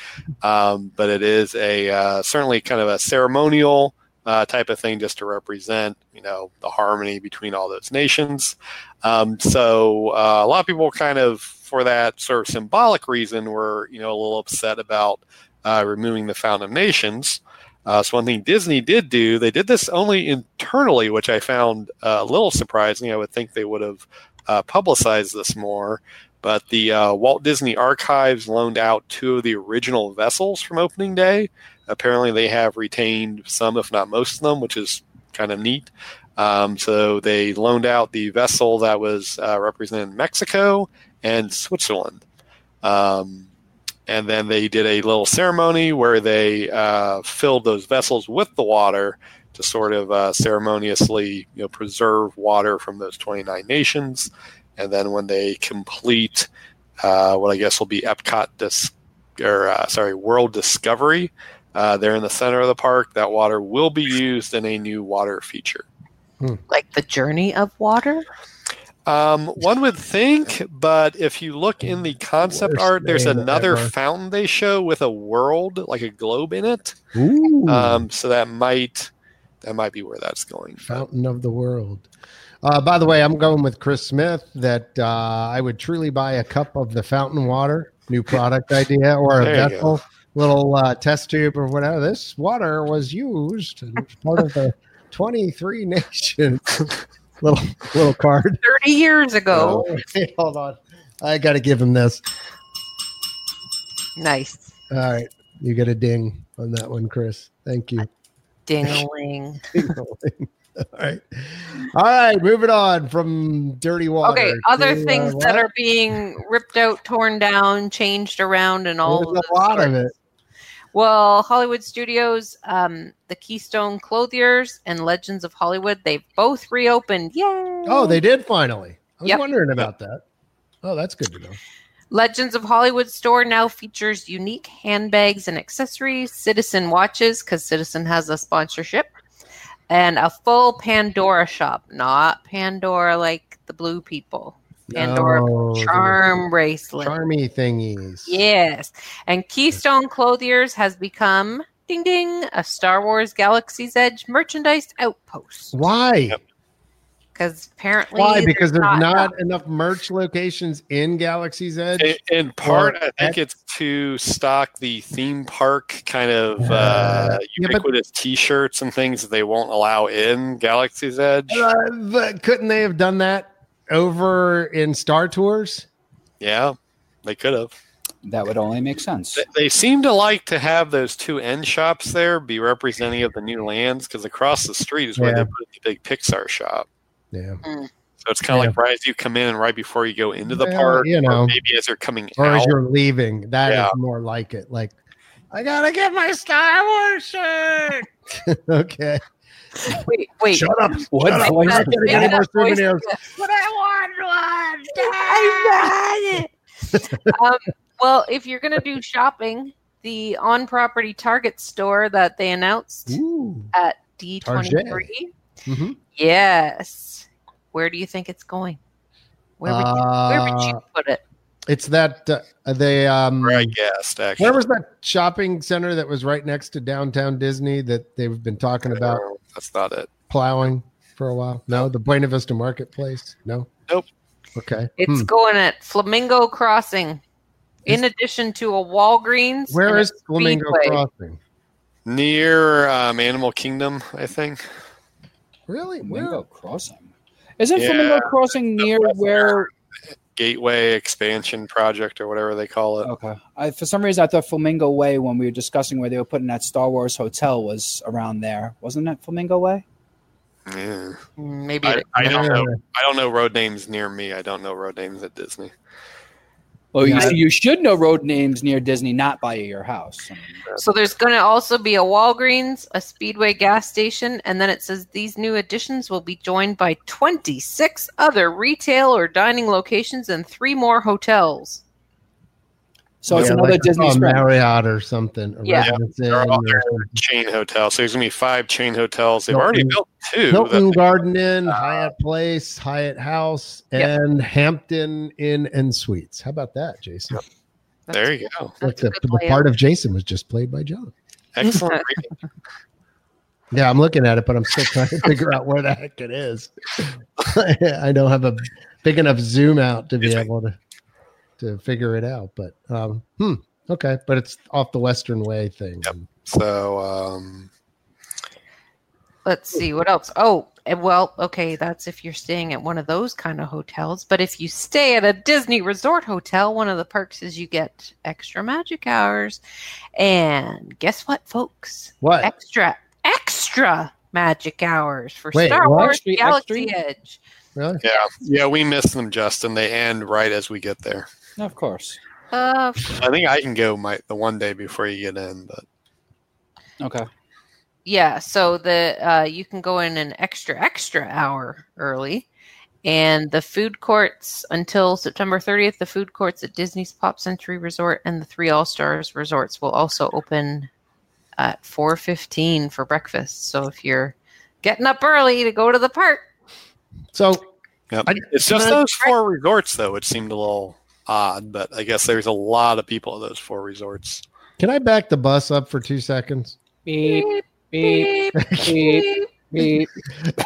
Um, but it is a uh, certainly kind of a ceremonial uh, type of thing, just to represent you know the harmony between all those nations. Um, so uh, a lot of people kind of for that sort of symbolic reason were you know a little upset about uh, removing the Fountain of Nations. Uh, so one thing Disney did do, they did this only internally, which I found uh, a little surprising. I would think they would have uh, publicized this more. But the uh, Walt Disney Archives loaned out two of the original vessels from opening day. Apparently, they have retained some, if not most of them, which is kind of neat. Um, so they loaned out the vessel that was uh, representing Mexico and Switzerland. Um, and then they did a little ceremony where they uh, filled those vessels with the water to sort of uh, ceremoniously you know preserve water from those 29 nations and then when they complete uh, what i guess will be epcot dis- or uh, sorry world discovery uh, there in the center of the park that water will be used in a new water feature Like the journey of water. um, one would think, but if you look in the concept Worst art, there's another ever. fountain they show with a world, like a globe in it. Ooh. Um, so that might that might be where that's going. Fountain of the World. Uh, by the way, I'm going with Chris Smith that uh, I would truly buy a cup of the fountain water, new product idea, or a There vessel, little uh, test tube or whatever. This water was used as part of the 23 nations. little little card. 30 years ago. Oh, wait, hold on. I got to give him this. Nice. All right. You get a ding on that one, Chris. Thank you. Dingling. All right. All right. Moving on from dirty water. Okay, other to, uh, things that are being ripped out, torn down, changed around, and all There's of a lot those of it. Well, Hollywood Studios, um, the Keystone Clothiers, and Legends of Hollywood, they've both reopened. Yay! Oh, they did finally. I was Yep. wondering about that. Oh, that's good to know. Legends of Hollywood store now features unique handbags and accessories, Citizen watches, because Citizen has a sponsorship, and a full Pandora shop. Not Pandora like the blue people. Pandora Oh, charm bracelet. charmy thingies. Yes. And Keystone Clothiers has become ding ding a Star Wars Galaxy's Edge merchandise outpost. Why? Because apparently Why? Because there's not, enough. enough merch locations in Galaxy's Edge. In, in part, I think it's to stock the theme park kind of Uh, uh, yeah, but- ubiquitous T-shirts and things that they won't allow in Galaxy's Edge. Uh, but couldn't they have done that over in Star Tours? Yeah, they could have. That would only make sense. They- They seem to like to have those two end shops there be representing of the new lands because across the street is where Yeah. they put the big Pixar shop. Yeah. Mm. So it's kind of Yeah. like right as you come in and right before you go into the Well, park, you or know. maybe as you're coming Or as you're leaving, that is Yeah. more like it. Like, I gotta get my Star Wars shirt. okay. Wait, wait. Shut up. What Shut up. voice We're not is getting any more souvenirs. But I want one. um, well, if you're going to do shopping, the on property Target store that they announced Ooh. at D23. Mhm. Yes. Where do you think it's going? Where would, you, where would Uh, you put it? It's that uh, they um Where I guessed, actually. where was that shopping center that was right next to downtown Disney that they've been talking about No, That's not it. plowing for a while? No, the Buena Vista Marketplace. No. Nope. Okay. It's Hmm. going at Flamingo Crossing. In addition to a Walgreens. Where and a is Flamingo Speedway. Crossing? Near um, Animal Kingdom, I think. Really? Flamingo Where? Crossing. Isn't Yeah. Flamingo Crossing near where? Gateway Expansion Project or whatever they call it. Okay. I, for some reason, I thought Flamingo Way, when we were discussing where they were putting that Star Wars hotel, was around there. Wasn't that Flamingo Way? Yeah. Mm, Maybe I, I don't know. I don't know road names near me. I don't know road names at Disney. Well, Yeah. you, you should know road names near Disney, not by your house. So there's going to also be a Walgreens, a Speedway gas station, and then it says these new additions will be joined by 26 other retail or dining locations and three more hotels. So it's Yeah, another like Disney a Springs. Marriott or something. a Yeah. They're all- or something. chain hotels. So there's gonna be five chain hotels. They've Hilton- already built two. Hilton that- Garden Inn, ah. Hyatt Place, Hyatt House, Yep. and Hampton Inn and Suites. How about that, Jason? there you go. Like That's the, a the part of Jason was just played by John. Excellent. Yeah, I'm looking at it, but I'm still trying to figure out where the heck it is. I don't have a big enough zoom out to be Excuse me. able to to figure it out. But um, hmm, okay, but it's off the Western Way thing. Yep. So um, Let's see what else. Oh, well, okay, that's if you're staying at one of those kind of hotels. But if you stay at a Disney resort hotel, one of the perks is you get extra magic hours. And guess what, folks? What? Extra, extra magic hours for Wait, Star? Wars Galaxy extra? Edge. Really? yeah, yeah, we miss them, Justin. They end right as we get there. Of course. Uh, I think I can go my the one day before you get in, but Okay. yeah, so the uh, you can go in an extra extra hour early, and the food courts until September 30th. The food courts at Disney's Pop Century Resort and the three All Stars resorts will also open at 4:15 for breakfast. So if you're getting up early to go to the park, So yep. I- it's just those four resorts, though. It seemed a little odd, but I guess there's a lot of people at those four resorts. can I back the bus up for two seconds? Beep, beep, beep, beep.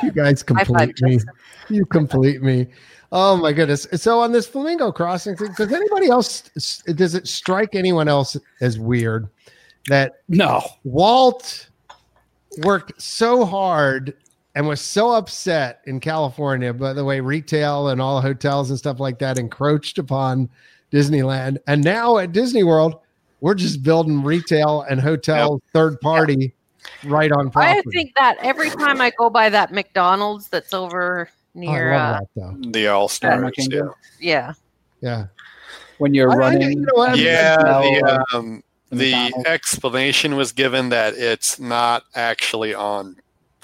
You guys complete me. Justin. You complete me. Oh my goodness! So on this flamingo crossing thing, does anybody else? Does it strike anyone else as weird that No. Walt worked so hard and was so upset in California by the way retail and all hotels and stuff like that encroached upon Disneyland. And now at Disney World, we're just building retail and hotel third party right on property. I think that every time I go by that McDonald's that's over Oh, near, uh, that. The All Star, Yeah, yeah, Yeah. When you're I- I- running. you know yeah No, the, um, the the explanation was given that it's not actually on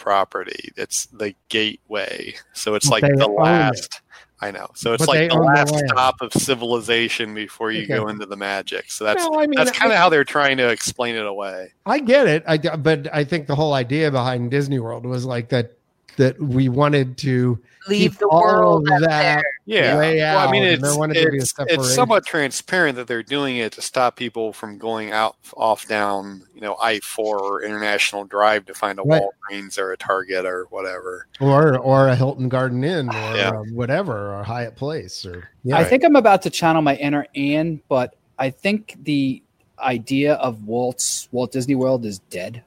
property it's the gateway so it's But like the last i know so it's But like the the last land. stop of civilization before you Okay. go into the magic so that's I mean, that's kind of how they're trying to explain it away I get it. I but I think the whole idea behind Disney World was like that that we wanted to Leave the world of up that there. Yeah. way Well, I mean, it's, there wanted to be a it's, it's somewhat transparent that they're doing it to stop people from going out off down, you know, I four or International Drive to find a Right. Walgreens or a Target or whatever. or or a Hilton Garden Inn or Yeah. uh, whatever or Hyatt Place or yeah. I think I'm about to channel my inner Anne, but I think the idea of Walt's Walt Disney World is dead.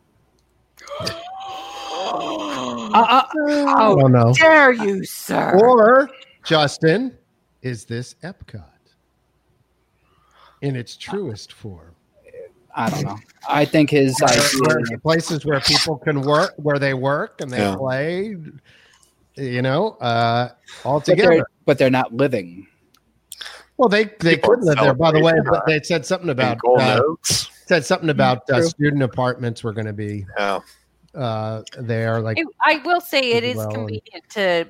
Uh, uh, I How don't know. dare you, sir? Or Justin, is this Epcot in its truest form? I don't know. I think his Where- idea. places where people can work, where they work and they Yeah. play, you know, uh, all But they're, together. but they're not living. Well, they they People could live there. By the way, but they said something about uh, said something about uh, student apartments were going to be Yeah. Uh, there. Like, It- I will say it is as is well, and- convenient to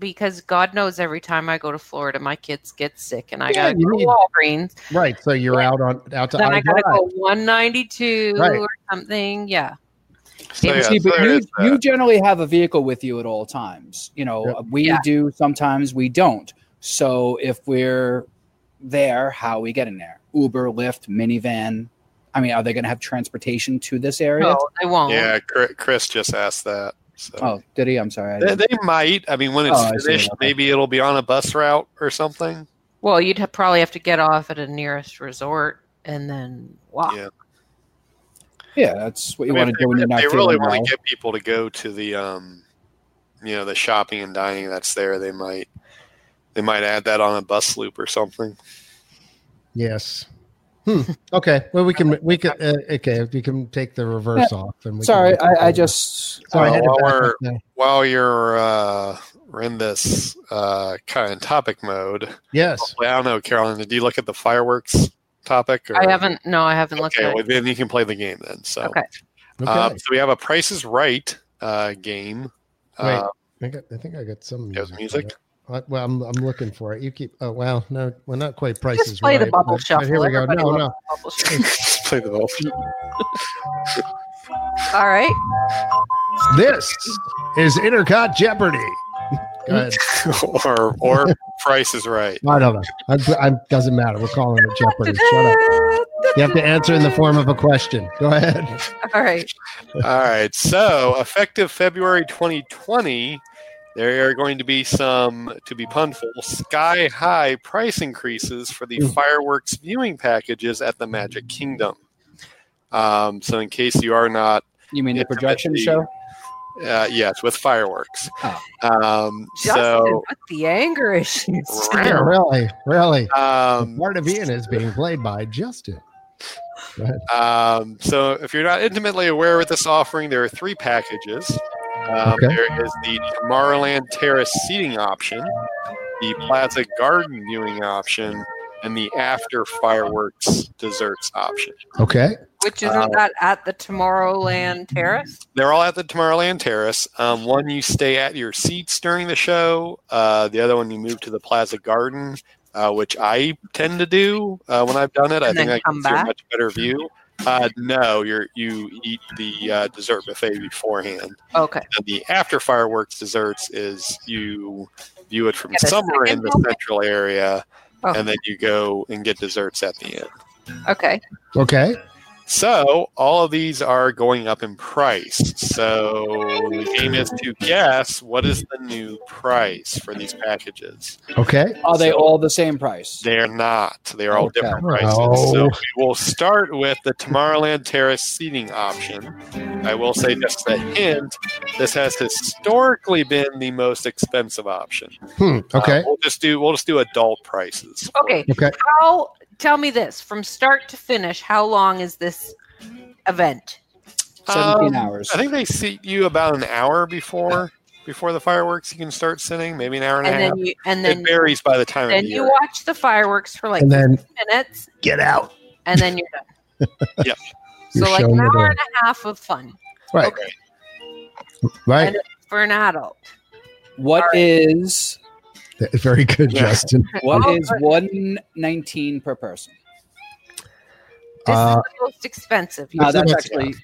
because God knows every time I go to Florida, my kids get sick, and I Yeah, gotta go to Walgreens. right? So you're out on out to Then I gotta I-drive. go 192 Right. or something. Yeah, So, yeah, See, so but you, you generally have a vehicle with you at all times. You know, Yep. we Yeah. do sometimes we don't. So if we're there, how are we getting there? Uber, Lyft, minivan. I mean, are they going to have transportation to this area? no, they won't. yeah, Chris just asked that. So. Oh, did he? I'm sorry. They, they might. I mean, when it's Oh, finished, Okay. maybe it'll be on a bus route or something. Well, you'd have, probably have to get off at a nearest resort and then walk. Yeah. yeah, that's what you I mean, want to do when you're not they feeling really well. want to get people to go to the, um, you know, the shopping and dining that's there, they might, they might add that on a bus loop or something. Yes. Hmm. Okay. Well, we can we can uh, okay. We can take the reverse off. And we Sorry, can, I, I just Sorry, Uh, had while we're- there. While you're uh, we're in this uh, kind of topic mode, Yes. I don't know, Carolyn, did you look at the fireworks topic? Or? I haven't. No, I haven't looked Okay, at well, it. then you can play the game then. So, Okay. Okay. um, so we have a Price is Right uh, game. Wait. Uh, I, got, I think I got some music. music? For. Uh, Well, I'm, I'm looking for it. You keep. Oh well, no, well, not quite prices. Just play the right, bubble but- but shuffle. Here we go. Everybody No, no. the bubble shuffle. just play the ball. All right. This is Intercot Jeopardy. Go ahead. or or Price is Right. I don't know. I, I, doesn't matter. We're calling it Jeopardy. Shut up. You have to answer in the form of a question. Go ahead. All right. All right. So effective February 2020, there are going to be some, to be punful, sky high price increases for the Mm. fireworks viewing packages at the Magic Kingdom. Um, so in case you are not, you mean the projection the- show? uh, yes, with fireworks. Oh. Um, Justin so with the anger issues. Yeah, really, really. um, Part of Ian is being played by Justin. Um, so, if you're not intimately aware with this offering, there are three packages. Um, Okay. There is the Tomorrowland Terrace seating option, the Plaza Garden viewing option, and the After Fireworks desserts option. Okay. Which isn't Uh, that at the Tomorrowland Terrace? They're all at the Tomorrowland Terrace. Um, one you stay at your seats during the show. Uh, the other one you move to the Plaza Garden, uh, which I tend to do uh, when I've done it. I think then I come can see a much better view. Uh, no, you're you eat the uh, dessert buffet beforehand. Okay. And the after fireworks desserts is you view it from Get a somewhere in the buffet? central area, Oh. and then you go and get desserts at the end. Okay. Okay. So all of these are going up in price. So the game is to guess what is the new price for these packages. Okay. Are they So- all the same price? They're not. They are all Okay. different prices. Oh. So we will start with the Tomorrowland Terrace seating option. I will say just a hint: this has historically been the most expensive option. Hmm. Uh, Okay. we'll just do we'll just do adult prices. Okay. Okay. How? Tell me this: from start to finish, how long is this event? 17 Um, hours. I think they seat you about an hour before before the fireworks. You can start sitting, maybe an hour and, And a half. you and then it varies by the time then of you year. watch the fireworks for like And then minutes, get out. and then you're done. Yep. So You're like an hour and a half of fun Right. Okay. Right. And- for an adult. What is Very good, Yeah. Justin. what is but- 119 per person? This Uh, is the most expensive. No, that's that's- actually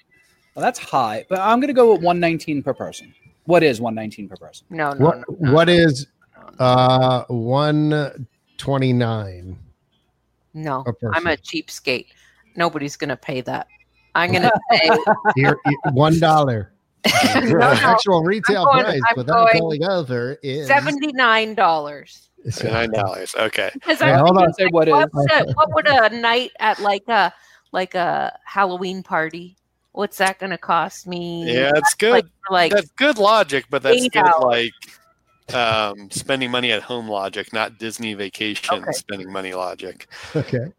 well, that's high, but I'm going to go with 119 per person. What is 119 per person? No, no, What no, no, what no, is no, no. uh one twenty nine? No, a person? I'm a cheapskate. Nobody's gonna pay that. I'm gonna say Here, one dollar. no, no, Actual retail going- price I'm without going going over is seventy nine dollars. Nine dollars. Okay. Because Wait, I hold on. Say what is. what would, a, what would a night at like a like a Halloween party? What's that gonna cost me? Yeah, it's good. like like that's good logic, but that's eight good hours. like um, spending money at home logic, not Disney vacation Okay. spending money logic. Okay.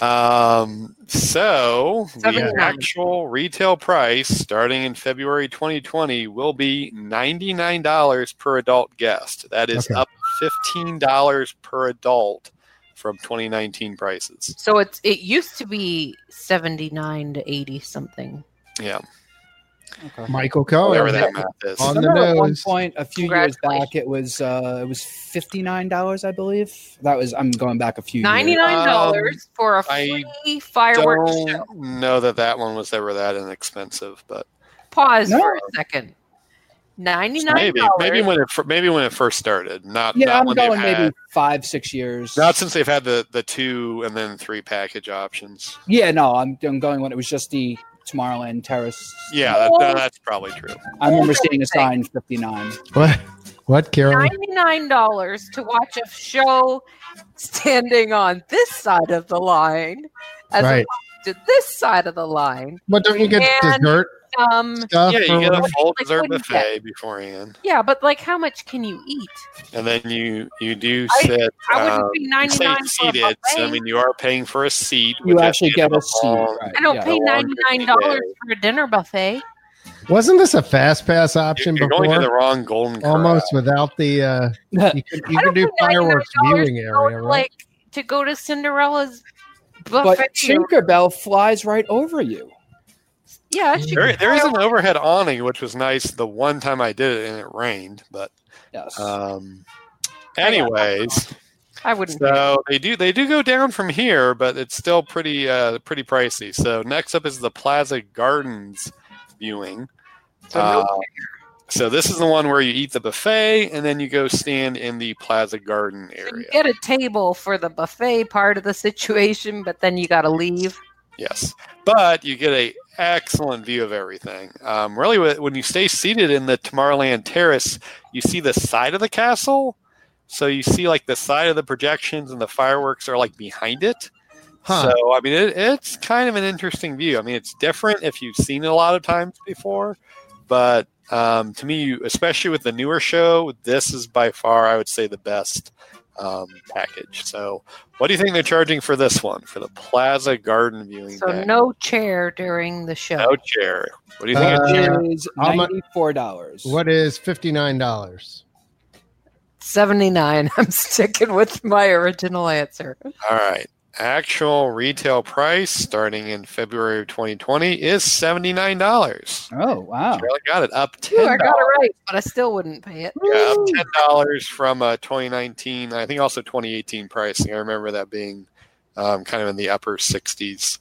Um, so the 79. actual retail price starting in February 2020 will be $99 per adult guest. That is Okay. up $15 per adult from 2019 prices. so it's it used to be seventy nine to eighty something. Yeah, Okay. Michael Cohen. whatever that math is. On the Remember at one point a few years back, it was uh, it was fifty nine dollars, I believe. That was I'm going back a few. Ninety years. nine dollars for a free fireworks show. Don't know that that one was ever that inexpensive, but Pause No. for a second. Ninety nine maybe dollars. maybe when it maybe when it first started, not Yeah, not I'm when they've going had, maybe five six years. not since they've had the the two and then three package options. yeah, no, I'm, I'm going when it was just the Tomorrowland Terrace. Yeah, that, that- that's probably true. I remember seeing a sign fifty nine. What? What, Carol? ninety nine dollars to watch a show standing on this side of the line as Right. Opposed to this side of the line. But don't you get And- dessert Um, stuff? Yeah, you get a full Like, dessert what do you buffet beforehand, yeah, but like, how much can you eat? and then you you do sit. I wouldn't um, pay you ninety for a seated, so I mean you are paying for a seat. You actually get of a seat. Right, I don't yeah. pay ninety nine dollars for a dinner buffet. Wasn't this a fast pass option You're going to before? the wrong golden Corral. Almost without the. Uh, you could, you could don't do pay fireworks viewing area, to, right? Like to go to Cinderella's But buffet. Tinkerbell flies right over you. yeah, she There, there is an overhead awning, which was nice the one time I did it and it rained. But Yes. um, anyways, I wouldn't. pay so they do they do go down from here, but it's still pretty uh, pretty pricey. So next up is the Plaza Gardens viewing. So no Uh, so this is the one where you eat the buffet and then you go stand in the Plaza Garden So you area. get a table for the buffet part of the situation, but then you got to leave. Yes, but you get a excellent view of everything. Um, really, when you stay seated in the Tomorrowland Terrace, you see the side of the castle. So you see like the side of the projections, and the fireworks are like behind it. Huh. So I mean, it, it's kind of an interesting view. I mean, it's different if you've seen it a lot of times before, but um, to me, especially with the newer show, this is by far, I would say, the best um, package. So, what do you think they're charging for this one for the Plaza Garden viewing? So package? no chair during the show. no chair. What do you think? Uh, a chair? It is how mu- ninety four dollars. What is fifty nine dollars? Seventy nine. I'm sticking with my original answer. All right. Actual retail price starting in February of 2020 is seventy nine dollars. Oh wow! Really got it up Ooh, ten. I got it right, but I still wouldn't pay it. Yeah, up ten dollars from uh, 2019. I think also 2018 pricing. I remember that being um, kind of in the upper 60s.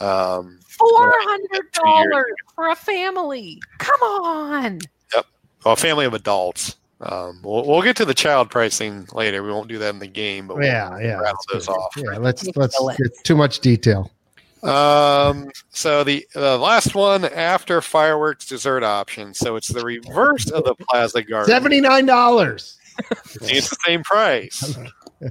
Um, Four hundred Two years dollars for a family. Come on. Yep. well, a family of adults. Um, we'll, we'll get to the child pricing later. We won't do that in the game, but we'll Yeah, yeah. rattle those off. Yeah, let's Make let's get too much detail. Um, so the the last one after fireworks dessert option. So it's the reverse of the Plaza Garden. Seventy nine dollars. It's the same price.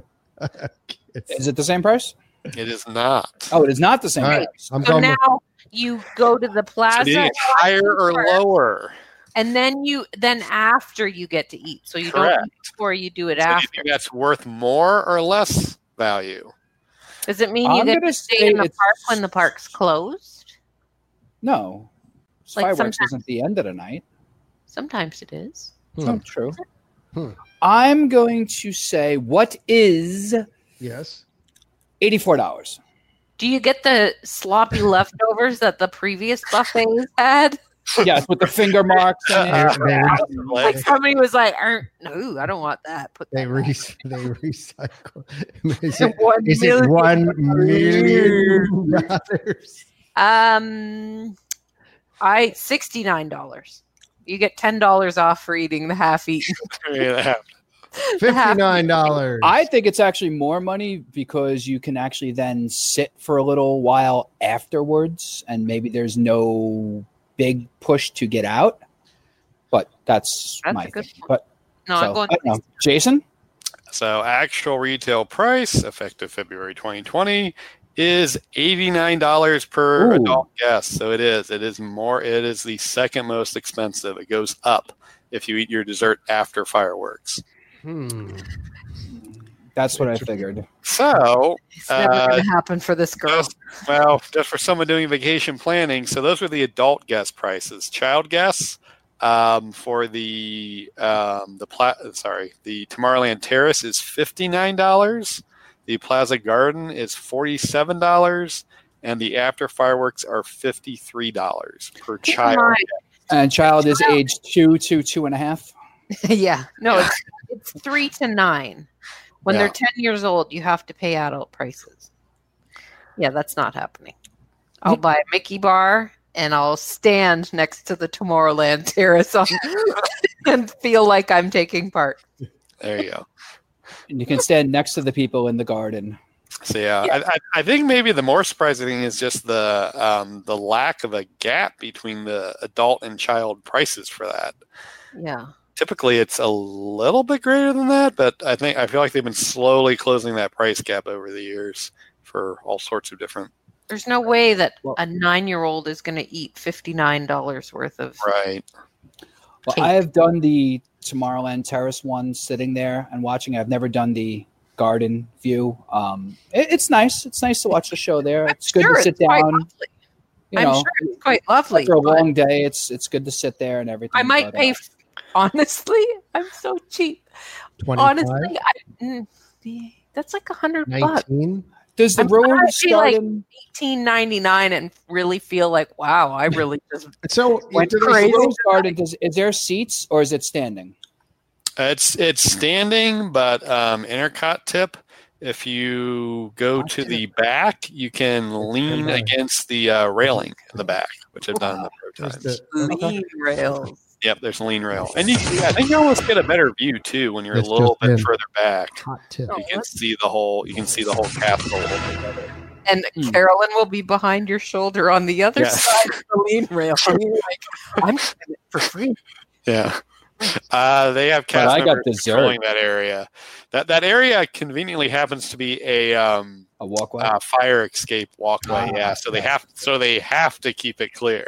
Is it the same price? It is not. Oh, it is not the same All right. price. I'm So going. with- now you go to the plaza, do you think higher or first, lower? And then you then after you get to eat. So you Correct. don't eat before you do it So do you after. think that's worth more or less value? Does it mean you I'm get gonna stay in the it's- park when the park's closed? No, Like fireworks sometimes- isn't the end of the night. Sometimes it is. Hmm. Oh, true. Hmm. I'm going to say what is Yes. eighty four dollars. Do you get the sloppy leftovers that the previous buffets had? Yes, with the finger marks. In Uh, it. they, Like somebody was like, "Er, "No, I don't want that." Put they that re- they recycle. Is it, One is it million. dollars? Um, I sixty nine dollars. You get ten dollars off for eating the half eaten. Fifty-nine dollars. I think it's actually more money because you can actually then sit for a little while afterwards, and maybe there's no big push to get out. But that's, That's my thing. But No, so, I'm going. I don't know. Jason, So actual retail price effective February 2020 is $89 per Ooh. adult guest. So it is. It is more it is the second most expensive. It goes up if you eat your dessert after fireworks. Hmm. That's what I figured. So It's never Uh, going to happen for this girl. Just- well, just for someone doing vacation planning. So those are the adult guest prices. Child guests um, for the um, the pla- sorry the Tomorrowland Terrace is fifty nine dollars. The Plaza Garden is forty seven dollars, and the after fireworks are fifty three dollars per Keep child. mind- And child is age two to two and a half. yeah, no, it's it's three to nine. When Yeah. they're ten years old, you have to pay adult prices. Yeah, that's not happening. I'll buy a Mickey bar and I'll stand next to the Tomorrowland Terrace on, and feel like I'm taking part. There you go. And you can stand next to the people in the garden. So yeah, I, I, I think maybe the more surprising thing is just the um, the lack of a gap between the adult and child prices for that. Yeah, typically it's a little bit greater than that, but I think I feel like they've been slowly closing that price gap over the years for all sorts of different. there's no way that a nine-year-old is going to eat fifty-nine dollars worth of. Right. Well, Cake. I have done the Tomorrowland Terrace one sitting there and watching. I've never done the garden view. Um, it- it's nice. It's nice to watch the show there. It's good sure to sit down. lovely. You I'm sure it's quite lovely. after a long day, it's it's good to sit there and everything. I might but, uh, pay. Honestly, I'm so cheap. 25, Honestly, I, mm, that's like a hundred bucks. Does the I'm Rose actually, like- Garden? Eighteen ninety nine, and really feel like wow, I really just So Went do they- the crazy. Rose does is there seats or is it standing? It's it's standing, but um, intercot tip. If you go to the back, you can lean against the uh, railing in the back, which I've done a number of times. lean rails. Yep, there's a lean rail, and you, I think you almost get a better view too when you're That's a little bit in. further back. hot tip. Oh, You can see the whole. You can see the whole castle. And Hmm. Carolyn will be behind your shoulder on the other Yes. side of the lean rail. And you're like, I'm it for free. Yeah. Uh, they have cast I got members dessert. controlling that area. That that area conveniently happens to be a um, A walkway. uh, fire escape walkway. Ah, yeah, so they have so they have to keep it clear.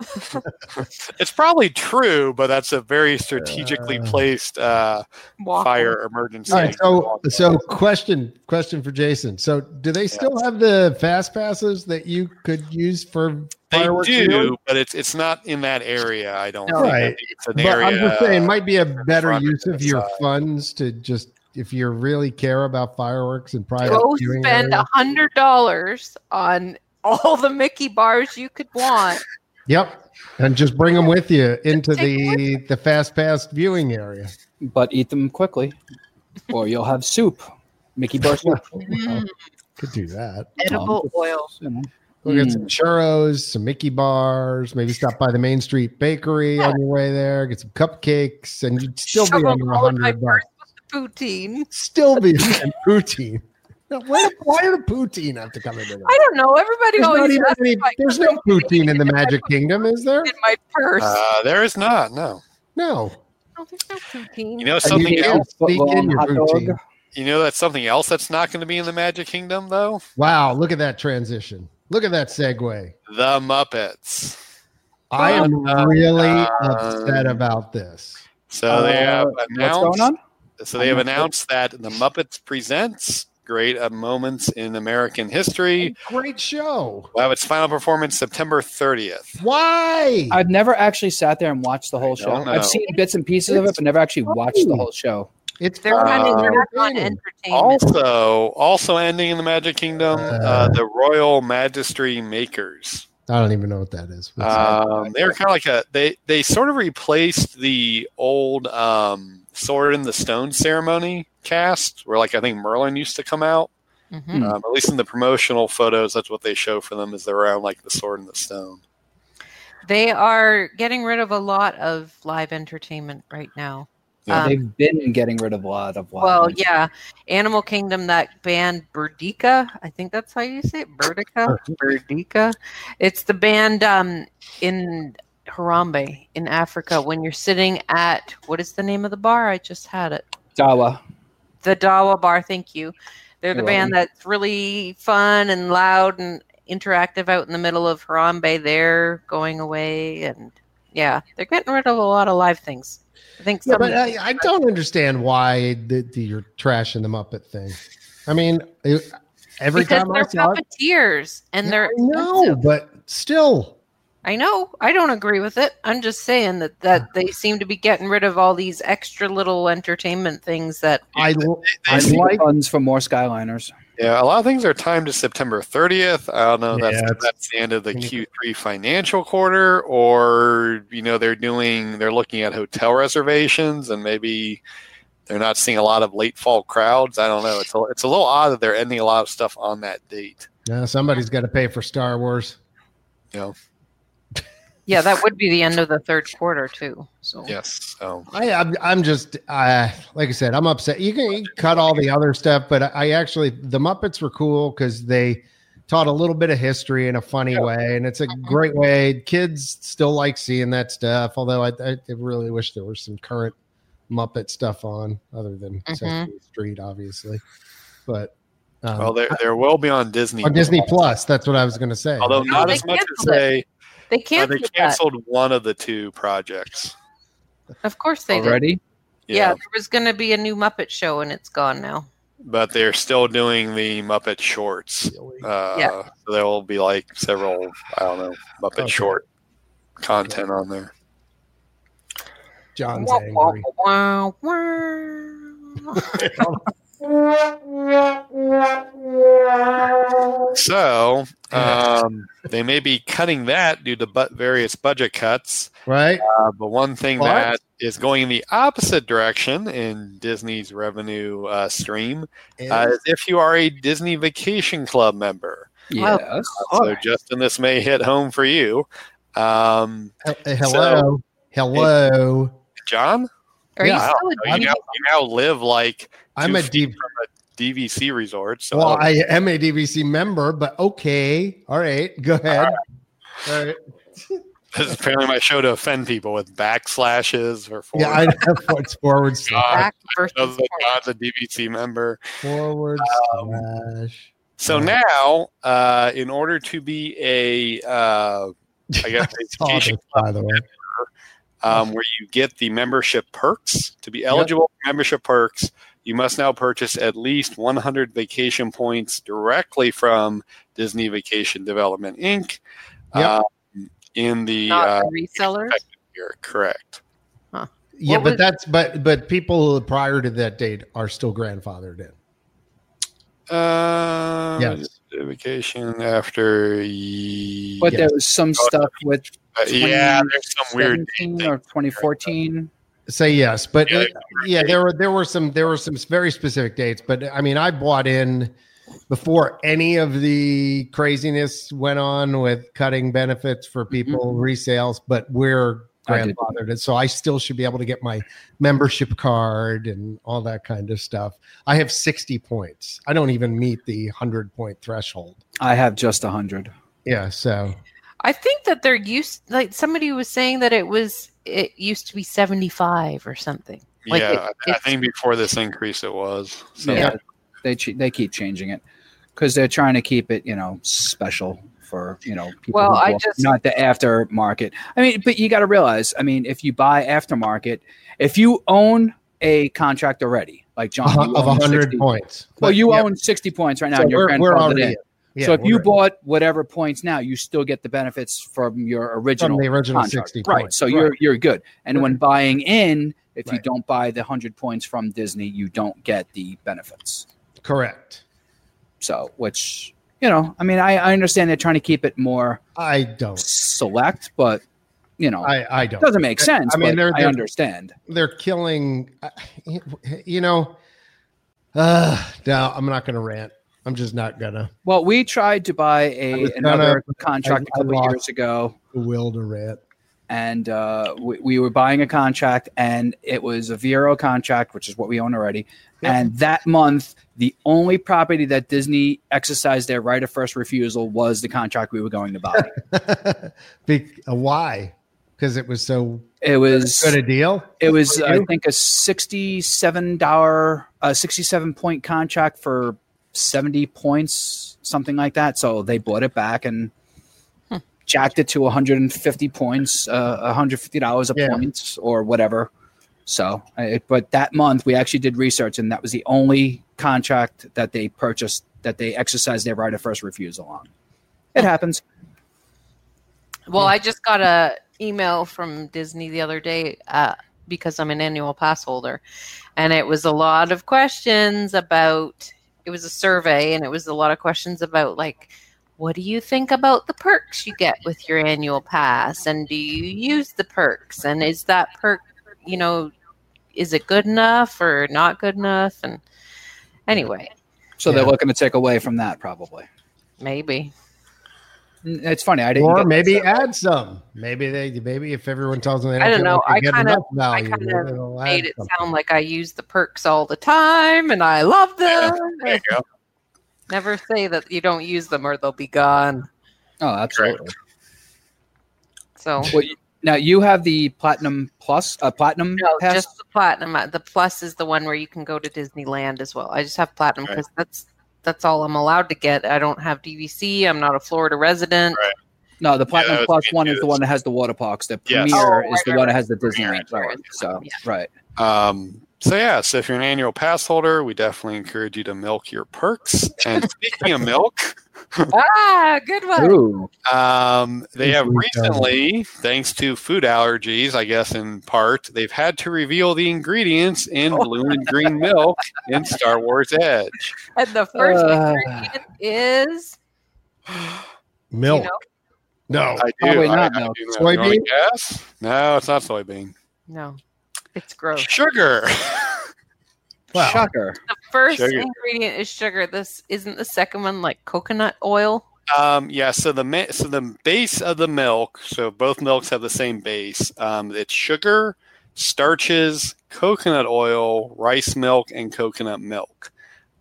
it's probably true, but that's a very strategically Uh. placed uh, fire emergency. All right, so so question question for Jason. So do they still have the fast passes that you could use for they fireworks? do, viewing? but it's it's not in that area. I don't No. think. I Right. think it's an But area. I'm just saying, it might be a better use of your side. funds to just if you really care about fireworks and private Go spend a hundred dollars on all the Mickey bars you could want. Yep, and just bring them with you into the the fast pass viewing area. but eat them quickly, or you'll have soup. Mickey bar soup. Mm, Could do that. edible oil. You know. Go get Mm. some churros, some Mickey bars. Maybe stop by the Main Street Bakery on your way there. Get some cupcakes, and you'd still be under a all in my hundred bucks. Poutine. Still be in poutine. Now, Why, why did the poutine have to come into that? I don't know. Everybody There's, always even asks any, if there's no bring poutine in the Magic Kingdom, is there? in my purse. Uh, there is not. No. No. oh, there's no poutine. You know something you else. can sneak in your poutine. You know that's something else that's not going to be in the Magic Kingdom though. Wow, look at that transition. Look at that segue. The Muppets. I am really Uh, upset about this. So they Uh, have what's announced. going on? So they have announced that the Muppets presents great uh, moments in American history. Great show. Will have its final performance September 30th. Why? I've never actually sat there and watched the whole show. know. I've seen bits and pieces of it, but never actually watched the whole show. it's They're kind of Uh, they're not on entertaining. entertainment. Also, also ending in the Magic Kingdom, uh, Uh. the Royal Majesty Makers. I don't even know what that is. Um, they're kind of like a they they sort of replaced the old um, Sword in the Stone ceremony cast, where like I think Merlin used to come out. Mhm. Um, at least in the promotional photos, that's what they show for them is they're around like the Sword and the Stone. They are getting rid of a lot of live entertainment right now. Yeah. Um, They've been getting rid of a lot of. well, wildlife. yeah, Animal Kingdom, that band Burdica, I think that's how you say it, Burdica, Burdica. It's the band um, in Harambe in Africa. When you're sitting at what is the name of the bar? I just had it. Dawa. The Dawa Bar. Thank you. They're the You're band that's really fun and loud and interactive out in the middle of Harambe. They're going away, and yeah, they're getting rid of a lot of live things. I think Yeah, but I, I don't understand why the, the, you're trashing the Muppet thing. I mean, it- every because time I they're saw it, puppeteers and they're no, but still, I know. I don't agree with it. I'm just saying that that they seem to be getting rid of all these extra little entertainment things that I I They- like funds for more Skyliners. Yeah, a lot of things are timed to September 30th. I don't know if Yeah, that's, it's- that's the end of the Q3 financial quarter, or you know they're doing they're looking at hotel reservations and maybe they're not seeing a lot of late fall crowds. I don't know. It's a, it's a little odd that they're ending a lot of stuff on that date. Yeah, somebody's got to pay for Star Wars. You know, yeah, that would be the end of the third quarter too. So yes. So I, I'm, I'm just, uh, like I said, I'm upset. You can, you can cut all the other stuff, but I, I actually, the Muppets were cool because they taught a little bit of history in a funny way, and it's a great way. Kids still like seeing that stuff, although I, I really wish there was some current Muppet stuff on, other than Mhm. Sesame Street, obviously. But um, well, there there will be on Disney on Disney Plus, that's what I was going to say. although not as much as canceled it. They they uh, canceled, they that. canceled one of the two projects. Of course they did. Already? Yeah, there was going to be a new Muppet show, and it's gone now. but they're still doing the Muppet shorts. Uh, Yeah. So there will be like several, I don't know, Muppet Okay. short content on there. John's Wah, wah, angry. wah, wah. So um, they may be cutting that due to bu- various budget cuts. Right? Uh, but one thing What? that is going in the opposite direction in Disney's revenue uh, stream uh, is if you are a Disney Vacation Club member. Yes. So, Justin, this may hit home for you. Um, Hel- Hello. Hello. John, Are Yeah, you still you a now, you now live like I'm two a deep. from a DVC resort. So Well, I am a DVC member, but okay. All right. Go ahead. All right. this is apparently my show to offend people with backslashes or forward. Yeah, I know what's forward slash. back versus John's a, forward? John's a DVC member. Forward Um, slash. So Right. now, uh, in order to be a, uh, I guess, Saw vacation this, by the way. um, where you get the membership perks. To be eligible for membership perks, you must now purchase at least 100 vacation points directly from Disney Vacation Development Inc. Yep. Um, in the Not uh, the resellers. year, correct? Yeah, What but was- that's but but people prior to that date are still grandfathered in. Uh, Yes. Vacation after. But Yeah. there was some stuff with uh, yeah, there's some weird. 17 or 2014. Say yes, but Yeah, yeah, there were there were some there were some very specific dates. But I mean, I bought in before any of the craziness went on with cutting benefits for mm-hmm. people resales. But we're grandfathered, and so I still should be able to get my membership card and all that kind of stuff. I have sixty points. I don't even meet the hundred point threshold. I have just 100. Yeah, so I think that they're used. Like somebody was saying that it was. It used to be seventy-five or something. Like yeah, it- I- I think before this increase it was. So yeah, they they keep changing it because they're trying to keep it, you know, special for you know people. Well, who I just- not the aftermarket. I mean, but you got to realize. I mean, if you buy aftermarket, if you own a contract already, like John, uh-huh, you of own hundred 60 points. Well, you yeah, own 60 points right now, so and you're we're, we're already in. in. Yeah, so if you bought whatever points now, you still get the benefits from your original from the original contract. sixty right. points, So you're you're good. And when buying in, if you don't buy the hundred points from Disney, you don't get the benefits. correct. So which you know, I mean, I, I understand they're trying to keep it more I don't. select, but you know, I I don't. doesn't make sense. I mean, but they're- I they're- understand. they're killing uh, you know uh no i'm not gonna rant I'm just not gonna Well, we tried to buy a another gonna- contract I- a couple years ago, will to rant. and uh, we, we were buying a contract, and it was a Vero contract, which is what we own already. Yep. And that month, the only property that Disney exercised their right of first refusal was the contract we were going to buy. Be, uh, why? Because it was so It was good a deal. It was, I think, a sixty-seven dollar, uh, sixty-seven point contract for seventy points, something like that. So they bought it back and jacked it to one hundred and fifty points, uh, one hundred fifty dollars a Yeah. point or whatever. So, I, but that month we actually did research, and that was the only contract that they purchased that they exercised their right of first refusal on. It happens. Well, I just got a email from Disney the other day uh, because I'm an annual pass holder, and it was a lot of questions about. It was a survey, and it was a lot of questions about like, what do you think about the perks you get with your annual pass, and do you use the perks, and is that perk, you know, is it good enough or not good enough, and anyway, So they're Yeah. looking to take away from that, probably. maybe. It's funny. I didn't. Or get maybe this. add some. Maybe they maybe if everyone tells them they don't, I don't know. I get kinda- enough I kinda maybe they'll Made it something. sound like I use the perks all the time, and I love them. There you go. Never say that you don't use them or they'll be gone. Oh, absolutely. So Well, you- now you have the platinum plus, uh, platinum no, pass. just the platinum. Uh, The plus is the one where you can go to Disneyland as well. I just have platinum Right. because that's that's all I'm allowed to get. I don't have DVC. I'm not a Florida resident. Right. no, the platinum Yeah, one too. is the one that has the water parks. The Yes. premier Oh, is the right, one that has the Premier Disneyland. Right. right. So Yeah. right. Um, so yeah, so if you're an annual pass holder, we definitely encourage you to milk your perks. And speaking of milk, Ah, good one. Um, they have recently, thanks to food allergies, I guess in part, they've had to reveal the ingredients in blue and green milk in Star Wars Edge. And the first Uh. ingredient is Milk. you know, No. I do. Probably not I milk. do know. You wanna Soybean? Yes. No, it's not soybean. no, it's gross. Sugar. Well, Shocker. The first Sugar. ingredient is sugar. This isn't the second one like coconut oil. Um, yeah, so the so the base of the milk, so both milks have the same base. Um, it's sugar, starches, coconut oil, rice milk, and coconut milk.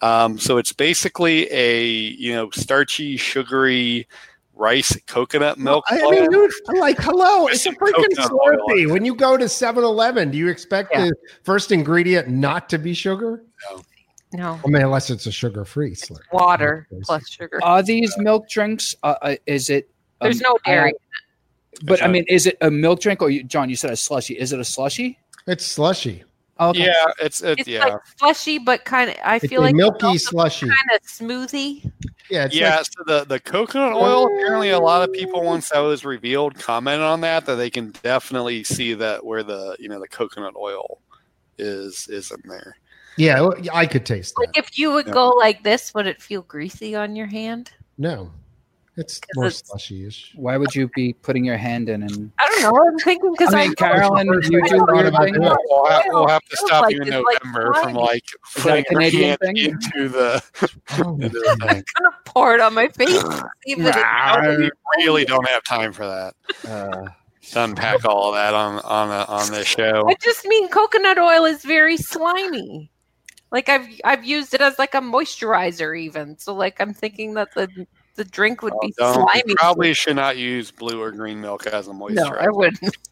Um, so it's basically a you know starchy, sugary rice coconut milk. I mean, dude, like, hello, it's a freaking Slurpee. When you go to 7 Eleven, do you expect Yeah. the first ingredient not to be sugar? No, No. I mean, unless it's a sugar free Slurpee. water plus sugar. Are these milk drinks? Uh, uh, is it? There's um, no dairy. But I mean, is it a milk drink or you, John? You said a slushy. Is it a slushy? It's slushy. Oh, okay. Yeah, it's it, It's yeah. like fleshy, but kind of. I It's feel like milky slushy. kind of smoothie. Yeah, it's yeah, like, so the, the coconut oil, apparently a lot of people once that was revealed commented on that that they can definitely see that where the you know the coconut oil is is in there. yeah, I could taste that. Like if you would Yeah. go like this, would it feel greasy on your hand? No, it's 'Cause more it's- slushy-ish. Why would you be putting your hand in and? I don't know. I'm thinking because I mean, Carolyn, you do weird things. We'll have, we'll have to stop like you in it's like November from like Is that putting your hand thing? into the, Oh, into the thing. gonna pour it on my face. and see I really don't have time for that. Uh, To unpack all of that on on a, on this show. I just mean coconut oil is very slimy. Like I've I've used it as like a moisturizer even. So like I'm thinking that the the drink would be Don't- you slimy. probably should not use blue or green milk as a moisturizer. no, I wouldn't.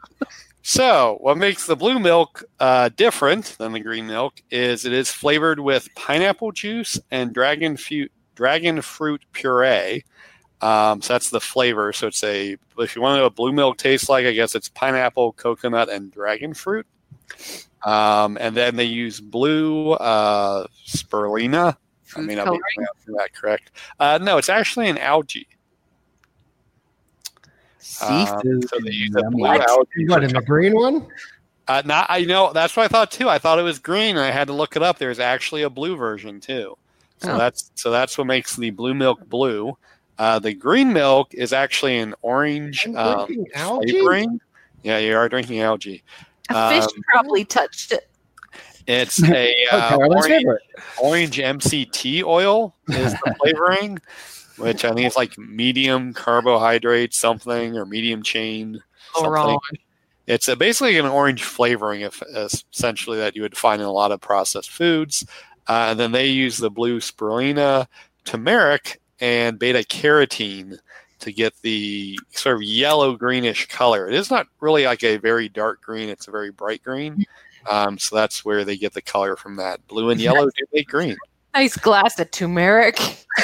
So, what makes the blue milk uh, different than the green milk is it is flavored with pineapple juice and dragon fruit dragon fruit puree. Um, so that's the flavor. So it's a if you want to know what blue milk tastes like, I guess it's pineapple, coconut, and dragon fruit. Um, and then they use blue uh, spirulina. I Food mean, I'll be coloring. pronouncing that correct. Uh, no, it's actually an algae. Um, seafood. so they use a Yummy. blue algae. What in the green one? Uh, not, I know that's what I thought too. I thought it was green, and I had to look it up. There's actually a blue version too. So Oh. that's so that's what makes the blue milk blue. Uh, the green milk is actually an orange um, algae. flavoring. Yeah, you are drinking algae. A fish Um, probably touched it. It's a Oh, uh, orange, orange MCT oil is the flavoring, which I think is like medium carbohydrate something or medium chain. Oh, something. wrong. It's a, basically an orange flavoring, if, essentially, that you would find in a lot of processed foods. Uh, and then they use the blue spirulina, turmeric, and beta carotene to get the sort of yellow greenish color. It is not really like a very dark green; it's a very bright green. Um, so that's where they get the color from that. Blue and yellow do make green. Nice glass of turmeric.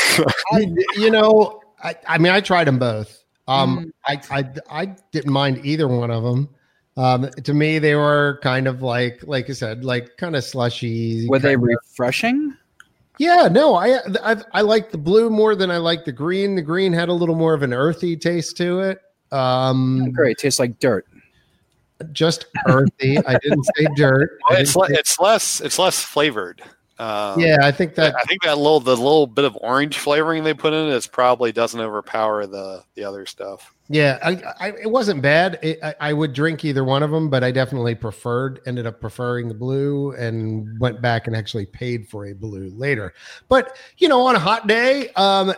I, you know, I, I mean, I tried them both. Um, Mm. I, I, I didn't mind either one of them. Um, to me, they were kind of like, like I said, like kind of slushy. Were they kind of- refreshing? Yeah, no, I, I, I like the blue more than I like the green. The green had a little more of an earthy taste to it. Um, Great. Tastes like dirt. Just earthy. I didn't say dirt. It's didn't le- say- it's less it's less flavored. Um, yeah, I think that I think that little the little bit of orange flavoring they put in it is probably doesn't overpower the the other stuff. Yeah, I, I, it wasn't bad. It, I, I would drink either one of them, but I definitely preferred, ended up preferring the blue and went back and actually paid for a blue later. But, you know, on a hot day, um,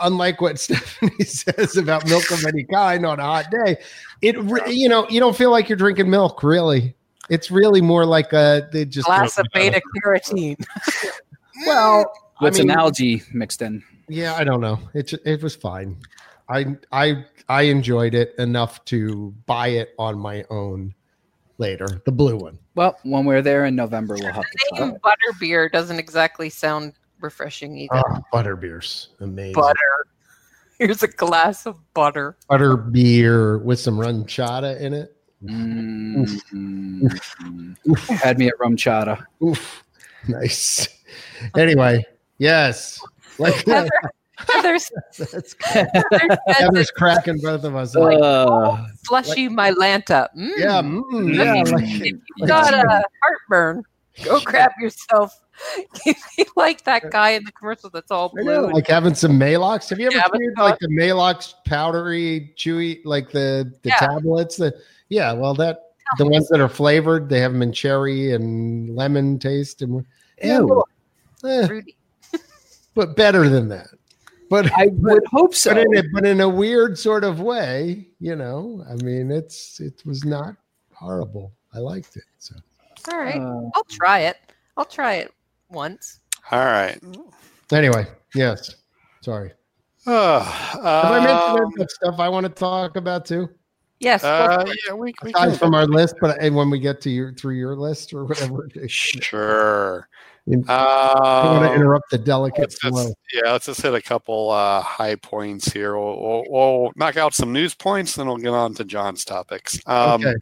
unlike what Stephanie says about milk of any kind on a hot day, it, you know, you don't feel like you're drinking milk, really. It's really more like a, they just, glass of beta carotene. well, I With mean, some algae mixed in. yeah, I don't know. It, it was fine. I, I, I enjoyed it enough to buy it on my own later. The blue one. Well, when we're there in November, we'll have to try it. butter beer doesn't exactly sound refreshing either. Oh, butter beer's amazing. butter. Here's a glass of butter. Butter beer with some RumChata in it. Mm. Had me at RumChata. Oof, nice. Anyway, yes, like Heather, Heather's, that's Heather said Heather's cracking both of us. up. Uh, slushy Mylanta. Mm. yeah, mm, yeah. Like, You got a heartburn. Go grab yourself. you like that guy in the commercial that's all I know, blue. like having some Maalox. Have you ever Yeah, but- tried like the Maalox powdery, chewy, like the the Yeah. tablets? The yeah, well that the ones that are flavored, they have them in cherry and lemon taste, and yeah, Ew. eh, Fruity. but better than that. But I would hope so. but in a, but in a weird sort of way, you know. I mean, it's it was not horrible. I liked it. So All right. Uh, I'll try it. I'll try it once. All right. anyway, yes. Sorry. Uh, Have I mentioned um, that stuff I want to talk about too? Yes. go uh, yeah, we, we Aside can. from our list, but and when we get to your through your list or whatever, Sure. I don't want to interrupt the delicate let's yeah, let's just hit a couple uh, high points here. We'll, we'll, we'll knock out some news points, then we'll get on to John's topics. Um, okay.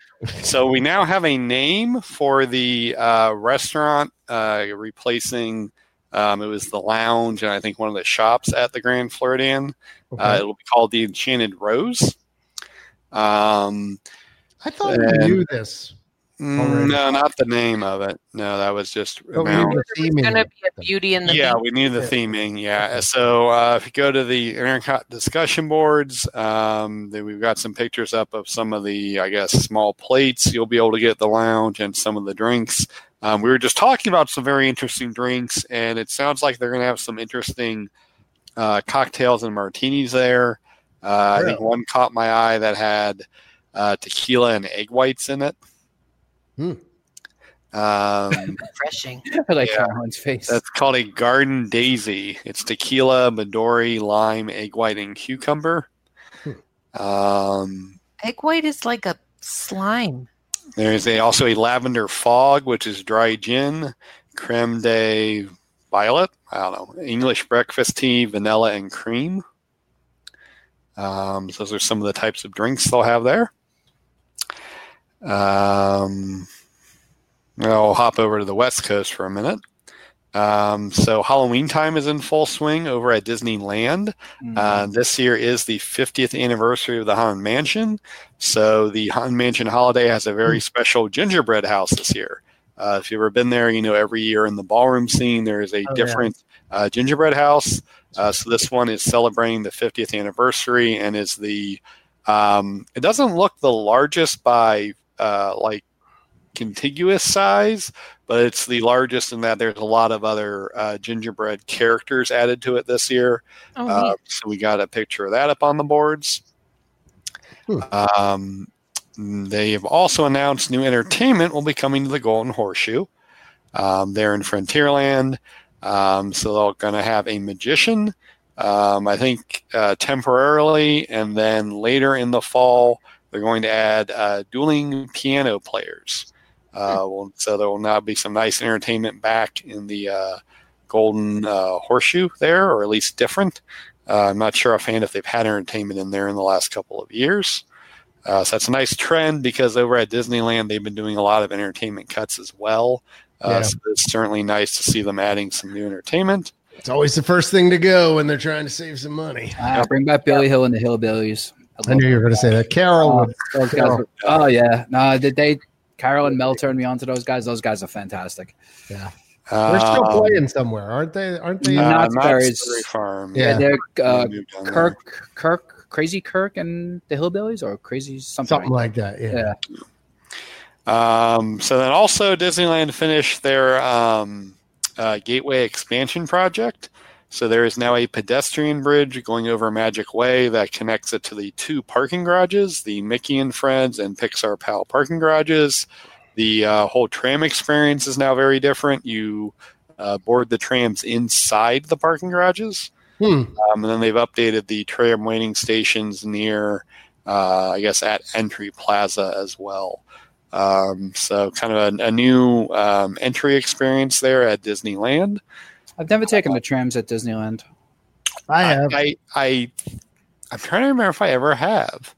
So we now have a name for the uh, restaurant, uh, replacing. Um, it was the lounge and I think one of the shops at the Grand Floridian. okay. Uh, it'll be called the Enchanted Rose. Um, I thought and- we knew this. Already. no, not the name of it. No, that was just But we amount. It's going to be a beauty in the yeah, Beast. we knew the theming. Yeah. So uh, if you go to the Intercot discussion boards, um, then we've got some pictures up of some of the, I guess, small plates you'll be able to get the lounge and some of the drinks. Um, we were just talking about some very interesting drinks, and it sounds like they're going to have some interesting uh, cocktails and martinis there. Uh, I think one caught my eye that had uh, tequila and egg whites in it. Hmm. Um, refreshing. I like Yeah. Caroline's face. That's called a garden daisy. It's tequila, Midori, lime, egg white, and cucumber. Um, Egg white is like a slime. there's a, also a lavender fog, which is dry gin, creme de violet. I don't know. English breakfast tea, vanilla, and cream. Um, so those are some of the types of drinks they'll have there. Um, I'll hop over to the West Coast for a minute. Um, so Halloween time is in full swing over at Disneyland. Mm. Uh, this year is the 50th anniversary of the Haunted Mansion. So the Haunted Mansion holiday has a very special gingerbread house this year. Uh, if you've ever been there, you know every year in the ballroom scene there is a Oh, yeah. different uh, gingerbread house. Uh, so this one is celebrating the 50th anniversary and is the. Um, it doesn't look the largest by uh, like contiguous size, but it's the largest in that there's a lot of other uh, gingerbread characters added to it this year. Oh, Uh, so we got a picture of that up on the boards. Hmm. Um, they have also announced new entertainment will be coming to the Golden Horseshoe. Um, they're in Frontierland, um, so they're going to have a magician. Um, I think uh, temporarily, and then later in the fall, they're going to add uh, dueling piano players. Uh, well, so there will now be some nice entertainment back in the uh, Golden uh, Horseshoe there, or at least different. Uh, I'm not sure offhand if they've had entertainment in there in the last couple of years. Uh, so that's a nice trend because over at Disneyland they've been doing a lot of entertainment cuts as well. Uh, Yeah. So it's certainly nice to see them adding some new entertainment. It's always the first thing to go when they're trying to save some money. Ah, bring back Billy Hill and the Hillbillies. I knew you were going to say that. Carol Oh, would those guys were- oh yeah, no, did they? Carol and Mel turned me on to those guys. Those guys are fantastic. Yeah. They're still Um, playing somewhere, aren't they? Aren't they? Uh, uh, Knott's Knott's Berries. Farm. Yeah. they're uh, They there. Kirk, Kirk, Crazy Kirk, and the Hillbillies, or Crazy something. something like like that. Yeah. Yeah. Um, so then also Disneyland finished their um, uh, Gateway expansion project. So there is now a pedestrian bridge going over Magic Way that connects it to the two parking garages, the Mickey and Friends and Pixar Pal parking garages. The uh, whole tram experience is now very different. You uh, board the trams inside the parking garages. Hmm. Um, and then they've updated the tram waiting stations near, uh, I guess, at Entry Plaza as well. Um, so kind of a, a new um, entry experience there at Disneyland. I've never taken the trams at Disneyland. I have. I, I, I'm trying to remember if I ever have.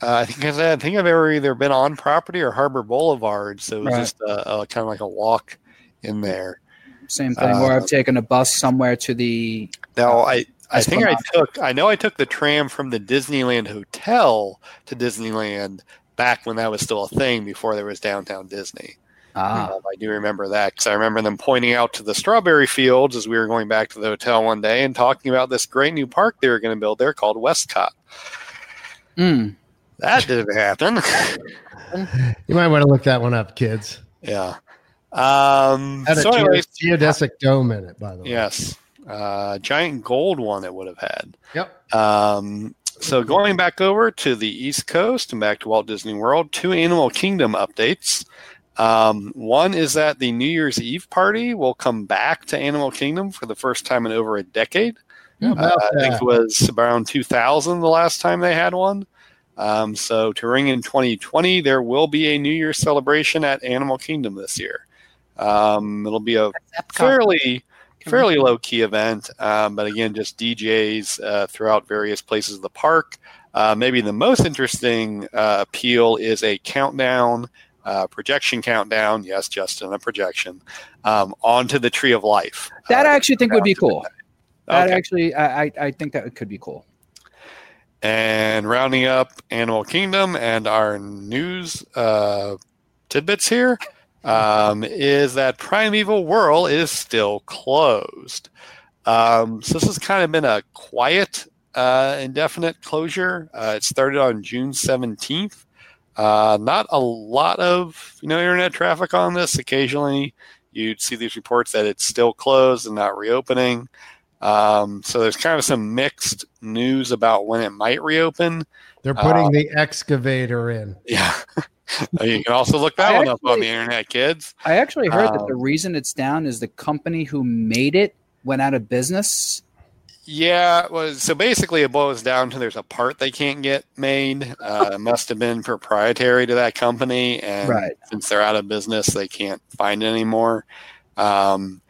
Uh, I think I think I've ever either been on property or Harbor Boulevard, so it was Right. just a, a kind of like a walk in there. Same thing. or Uh, I've taken a bus somewhere to the. Now I I think I took I know I took the tram from the Disneyland Hotel to Disneyland back when that was still a thing before there was downtown Disney. Ah, Um, I do remember that because I remember them pointing out to the strawberry fields as we were going back to the hotel one day and talking about this great new park they were going to build there called WestCOT. Mm. That didn't happen. You might want to look that one up, kids. yeah. Um, Had a so, anyways, geo- geodesic dome in it, by the way. yes, uh, giant gold one it would have had. Yep. Um, so going back over to the East Coast and back to Walt Disney World, two Animal Kingdom updates. Um, one is that the New Year's Eve party will come back to Animal Kingdom for the first time in over a decade. Uh, I think it was around 2000 the last time they had one. Um, so to ring in 2020, there will be a New Year's celebration at Animal Kingdom this year. Um, it'll be a fairly fairly low key event, um, but again, just DJs uh, throughout various places of the park. Uh, maybe the most interesting uh, appeal is a countdown, uh, projection countdown. Yes, Justin, a projection um, onto the Tree of Life. that Uh, I actually think would be cool. That Okay. actually, I, I, I think that could be cool. And rounding up Animal Kingdom and our news uh, tidbits here um, is that Primeval Whirl is still closed. Um, so this has kind of been a quiet, uh, indefinite closure. Uh, it started on June 17th. Uh, not a lot of you know internet traffic on this. Occasionally, you'd see these reports that it's still closed and not reopening. Um, so there's kind of some mixed news about when it might reopen. They're putting uh, the excavator in. Yeah. you can also look that I one up on the internet, kids. I actually heard that the Um, reason it's down is the company who made it went out of business. Yeah, well, so basically it boils down to there's a part they can't get made. Uh, must have been proprietary to that company, and Right. since they're out of business, they can't find it anymore. Um,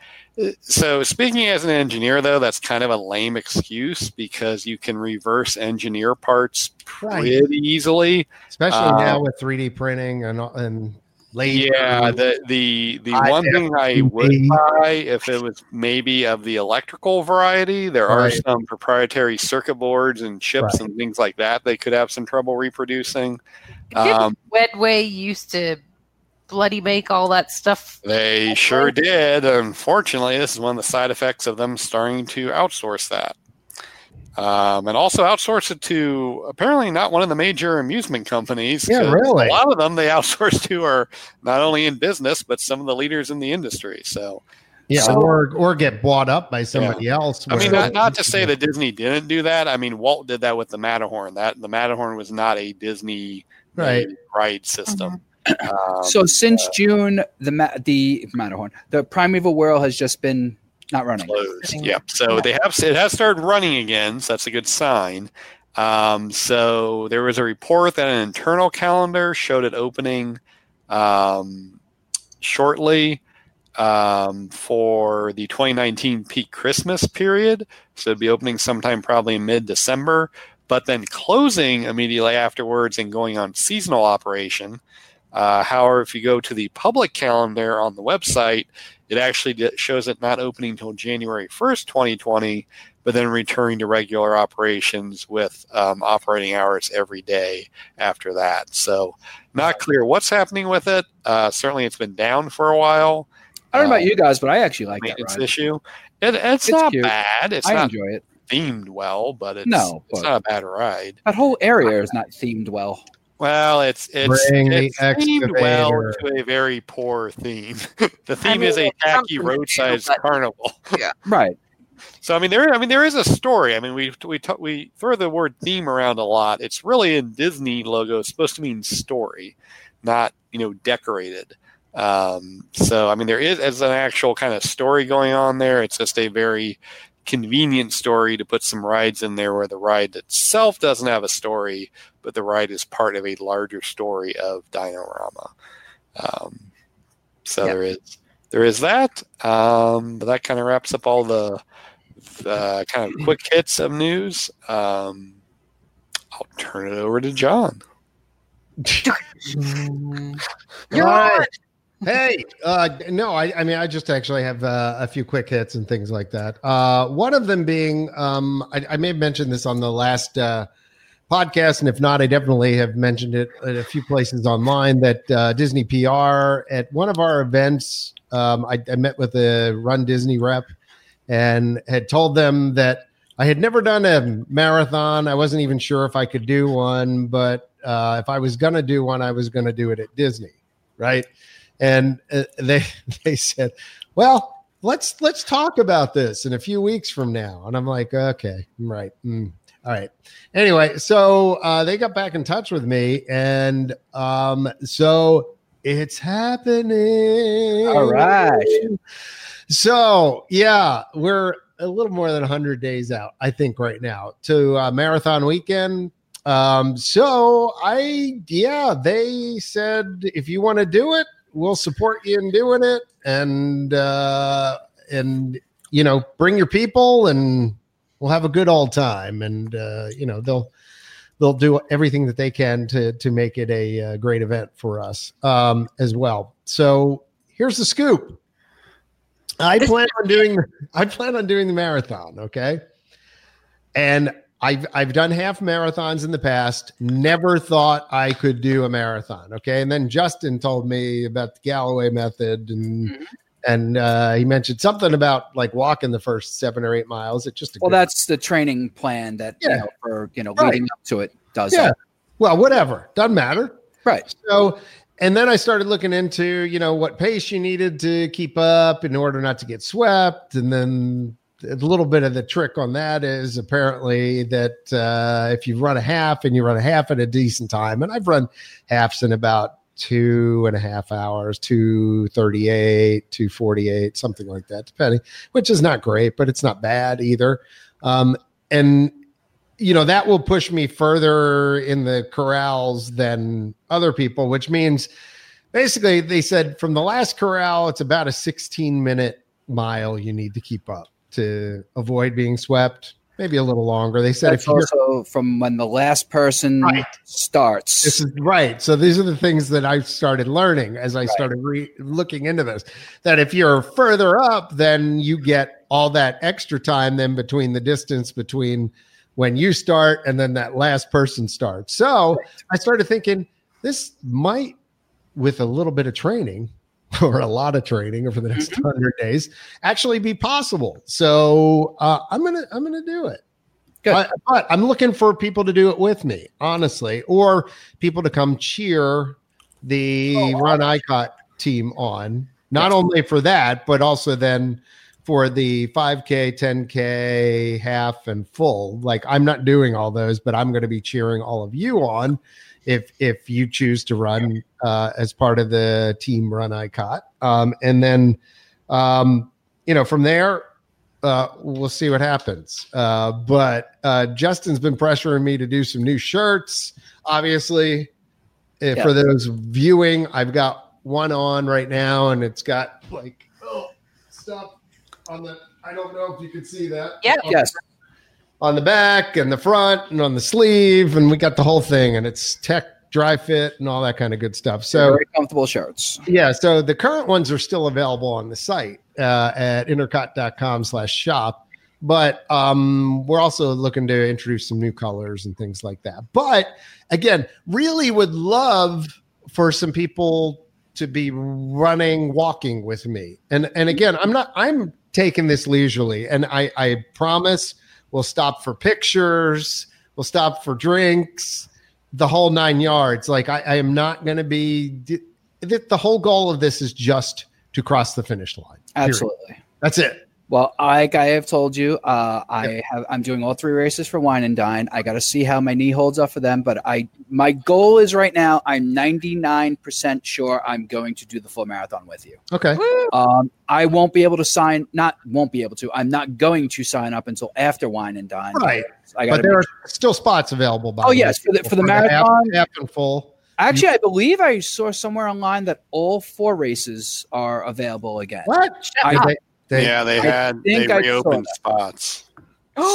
so speaking as an engineer, though, that's kind of a lame excuse because you can reverse engineer parts Right. pretty easily. Especially Uh, now with 3D printing and and laser. Yeah, the the the I one thing I would buy if it was maybe of the electrical variety, there are some proprietary circuit boards and chips Right. and things like that they could have some trouble reproducing. Um, Wedway used to bloody make all that stuff. they sure did. Unfortunately, this is one of the side effects of them starting to outsource that. Um, and also outsource it to apparently not one of the major amusement companies. Yeah, 'cause really? A lot of them they outsource to are not only in business but some of the leaders in the industry. So Yeah, So- or or get bought up by somebody else. I mean, not, not to say that Disney didn't do that. I mean, Walt did that with the Matterhorn. That the Matterhorn was not a Disney Right. ride system. Um, so since June, the the Matterhorn, the Primeval Whirl has just been not running. closed. Yep. So they have it has started running again. So that's a good sign. Um, so there was a report that an internal calendar showed it opening um, shortly um, for the 2019 peak Christmas period. So it'd be opening sometime probably in mid December, but then closing immediately afterwards and going on seasonal operation. Uh, however, if you go to the public calendar on the website, it actually shows it not opening until January 1st, 2020, but then returning to regular operations with um, operating hours every day after that. So, not clear what's happening with it. Uh, certainly, it's been down for a while. I don't know about Um, you guys, but I actually like that ride. issue. It, it's, It's not cute. bad. It's I not enjoy it. themed well, but it's No, it's not a bad ride. That whole area is not themed well. Well, it's it's, Bring the it's themed well to a very poor theme. the I theme mean, is a tacky something to do, roadside but- carnival. Yeah, right. So I mean, there I mean there is a story. I mean, we we ta- we throw the word theme around a lot. It's really in Disney logo. It's supposed to mean story, not you know decorated. Um, so I mean, there is as an actual kind of story going on there. It's just a very convenient story to put some rides in there where the ride itself doesn't have a story, but the ride is part of a larger story of Dinorama. Um, so Yeah. there is there is that. Um, but that kind of wraps up all the uh, kind of quick hits of news. Um, I'll turn it over to John. You're on. Hey, uh, no, I, I mean, I just actually have uh, a few quick hits and things like that. Uh, one of them being, um, I, I may have mentioned this on the last uh, podcast, and if not, I definitely have mentioned it at a few places online that uh, Disney PR at one of our events, um, I, I met with a Run Disney rep and had told them that I had never done a marathon. I wasn't even sure if I could do one, but uh, if I was going to do one, I was going to do it at Disney, right? And uh, they they said, "Well, let's let's talk about this in a few weeks from now." And I'm like, "Okay, right, mm, all right." Anyway, so uh, they got back in touch with me, and um, so it's happening. All right. So yeah, we're a little more than 100 days out, I think, right now to uh, marathon weekend. Um, so I, yeah, they said if you want to do it, we'll support you in doing it, and uh, and you know, bring your people, and we'll have a good old time, and uh, you know, they'll they'll do everything that they can to to make it a, uh great event for us um, as well. So here's the scoop. I plan on doing I plan on doing the marathon, okay? And I've I've done half marathons in the past. Never thought I could do a marathon, okay? And then Justin told me about the Galloway method and Mhm. and uh, he mentioned something about like walking the first seven or eight miles. It just Well, that's the training plan that you know for you know Right. leading up to it does Yeah. that. well, whatever, doesn't matter. Right. So, and then I started looking into, you know, what pace you needed to keep up in order not to get swept. And then a little bit of the trick on that is apparently that uh, if you run a half and you run a half at a decent time, and I've run halves in about two and a half hours, 238, 248, something like that, depending, which is not great, but it's not bad either. Um, and you know that will push me further in the corrals than other people which means basically they said from the last corral it's about a 16 minute mile you need to keep up to avoid being swept maybe a little longer. They said That's if you're also from when the last person Right. starts. this is right. So these are the things that i started learning as i started re- looking into this that if you're further up then you get all that extra time then between the distance between when you start and then that last person starts. So i started thinking this might with a little bit of training or a lot of training over the next 100 days actually be possible so uh, i'm gonna i'm gonna do it Good. I- but I'm looking for people to do it with me, honestly, or people to come cheer the Oh, Run ICOT team on. Not only for that, but also then for the 5K, 10K, half, and full. Like I'm not doing all those, but I'm going to be cheering all of you on if if you choose to run uh, as part of the team Run ICOT. Um, and then, um, you know, from there, uh, we'll see what happens. Uh, but uh, Justin's been pressuring me to do some new shirts. Obviously, Uh, Yeah. for those viewing, I've got one on right now, and it's got like oh, stuff on the. I don't know if you can see that. Yeah. On- Yes. On the back and the front and on the sleeve, and we got the whole thing, and it's tech dry fit and all that kind of good stuff. So very comfortable shirts. yeah, so the current ones are still available on the site uh, at intercot.com slash shop. But um, we're also looking to introduce some new colors and things like that. But again, really would love for some people to be running, walking with me. And and again, I'm not I'm taking this leisurely and I, I promise we'll stop for pictures, we'll stop for drinks, the whole nine yards. Like I, I am not gonna be the, the whole goal of this is just to cross the finish line. Period. Absolutely. That's it. Well, like I have told you, uh, I have I'm doing all three races for Wine and Dine. I got to see how my knee holds up for them, but I my goal is right now. I'm 99 percent sure I'm going to do the full marathon with you. Okay. Um, I won't be able to sign. Not won't be able to. I'm not going to sign up until after Wine and Dine. Right. I got But there are still spots available. By Oh, yes, for the- for the half- marathon. half, and full. Actually, I believe I saw somewhere online that all four races are available again. What? I- They- they- yeah, they I had they think I reopened spots.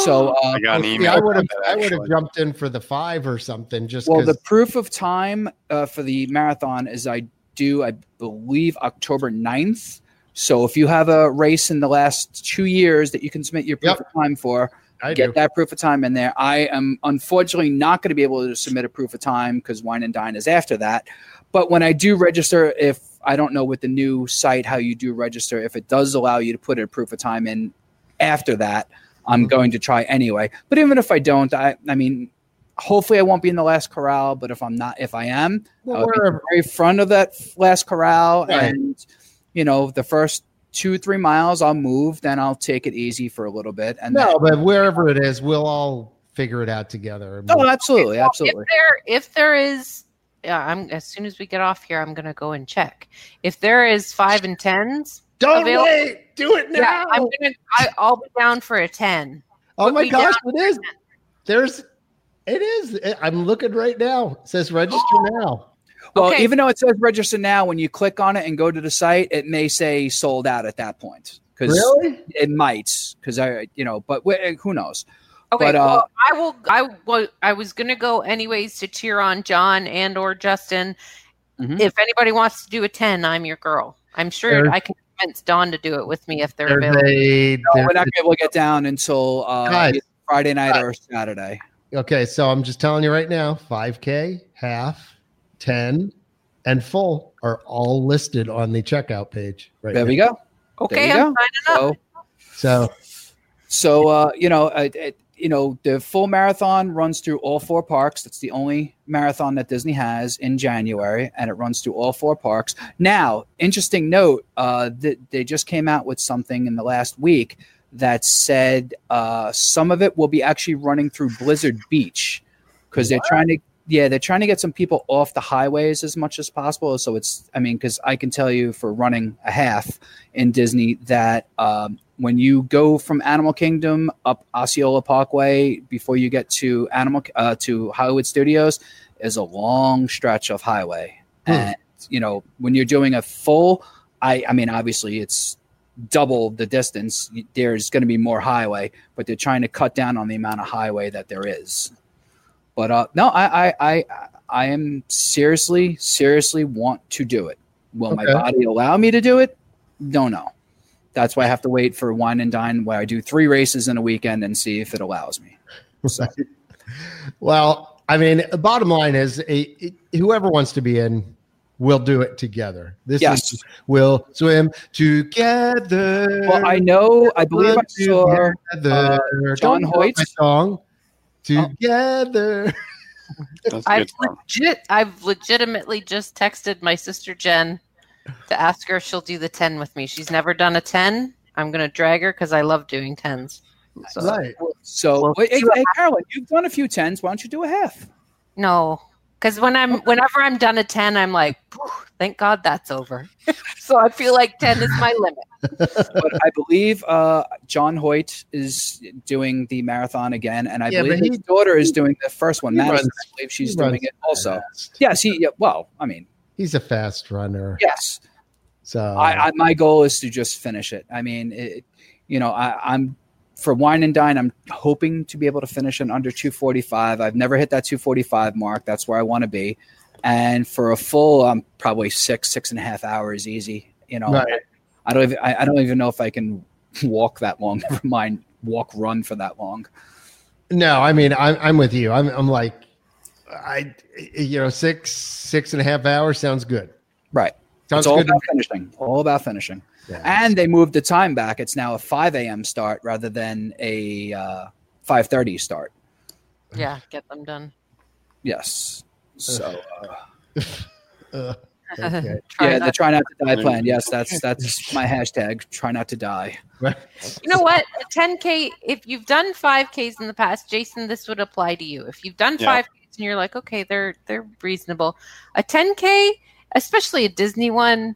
So, uh, I got an email. I would have I would have jumped in for the five or something just well, because the proof of time uh, for the marathon is I do, I believe, October 9th. So if you have a race in the last two years that you can submit your proof Yep. of time for, I get do. that proof of time in there. I am unfortunately not going to be able to submit a proof of time because Wine and Dine is after that. But when I do register, if I don't know with the new site how you do register, if it does allow you to put a proof of time in after that, I'm Mm-hmm. going to try anyway. But even if I don't, I, I mean, hopefully I won't be in the last corral. But if I'm not, if I am, Well, I'll be in the very front of that last corral, Right. and you know the first two three miles I'll move, then I'll take it easy for a little bit, and then no, but wherever it is, we'll all figure it out together. Oh, absolutely, absolutely. If there, if there is, yeah, I'm as soon as we get off here, I'm going to go and check. If there is five and tens, Don't available- wait. Do it now. yeah, I'm gonna. I, I'll be down for a ten. oh put my gosh, down. it is. There's. It is. I'm looking right now. It says register now. Well, Okay. even though it says register now, when you click on it and go to the site, it may say sold out at that point because Really? it might. Because I, you know, but wh- who knows? Okay, But, uh, well, I will. I was. I was going to go anyways to cheer on John and or Justin. Mhm. If anybody wants to do a ten, I'm your girl. I'm sure There's- I can convince Dawn to do it with me if they're There's available. A, no, we're not going to be able to get down until uh, Guys. Friday night or Saturday. Okay, so I'm just telling you right now 5K, half, 10, and full are all listed on the checkout page. Right There now. we go. Okay, you I'm go. signing up. So, So, so uh, you know, uh, it, you know, the full marathon runs through all four parks. That's the only marathon that Disney has in January, and it runs through all four parks. Now, interesting note: uh, that they just came out with something in the last week that said uh, some of it will be actually running through Blizzard Beach because they're trying to. Yeah, they're trying to get some people off the highways as much as possible. So it's, I mean, because I can tell you for running a half in Disney that um, when you go from Animal Kingdom up Osceola Parkway before you get to Animal uh, to Hollywood Studios is a long stretch of highway, Hmm. and you know when you're doing a full, I I mean obviously it's double the distance. There's going to be more highway, but they're trying to cut down on the amount of highway that there is. But uh, no, I I I, I am seriously seriously want to do it. Will my body allow me to do it? Don't know. That's why I have to wait for wine and dine where I do three races in a weekend and see if it allows me. So, well, I mean, the bottom line is a, whoever wants to be in, we'll do it together. This Yes. is we'll swim together. well, I know. I believe I saw. Together. uh, John Don't Hoyt. song. together. That's a I've legit, I've legitimately just texted my sister Jen to ask her if she'll do the ten with me. She's never done a ten. I'm gonna drag her because I love doing tens. So Right. So, Well, wait, hey, hey, Carolyn, you've done a few tens. Why don't you do a half? no, because when I'm whenever I'm done a ten, I'm like, thank God that's over. so I feel like ten is my limit. but I believe uh, John Hoyt is doing the marathon again, and I Yeah, believe his he- daughter is doing the first one. Madison, runs- I believe she's doing it also. fast. Yes, he. Yeah, well, I mean, He's a fast runner. yes. So I, I my goal is to just finish it. I mean, it, you know, I, I'm for wine and dine. I'm hoping to be able to finish in under 245. I've never hit that 245 mark. That's where I want to be. And for a full, I'm probably six, six and a half hours easy. You know, Right. I don't even, I, I don't even know if I can walk that long. Never mind walk, run for that long. no, I mean I'm I'm with you. I'm I'm like I you know six six and a half hours sounds good. Right. Sounds it's all good. about finishing. All about finishing. Yeah. And they moved the time back. It's now a 5 a.m. start rather than a uh, 5:30 start. Yeah, get them done. Yes. So uh, Uh, okay. Yeah, not- the try not to die plan. Yes, that's that's my hashtag. Try not to die. You know what? A 10K, if you've done 5Ks in the past, Jason, this would apply to you. If you've done Yeah. 5Ks and you're like, okay, they're they're reasonable. A 10K, especially a Disney one,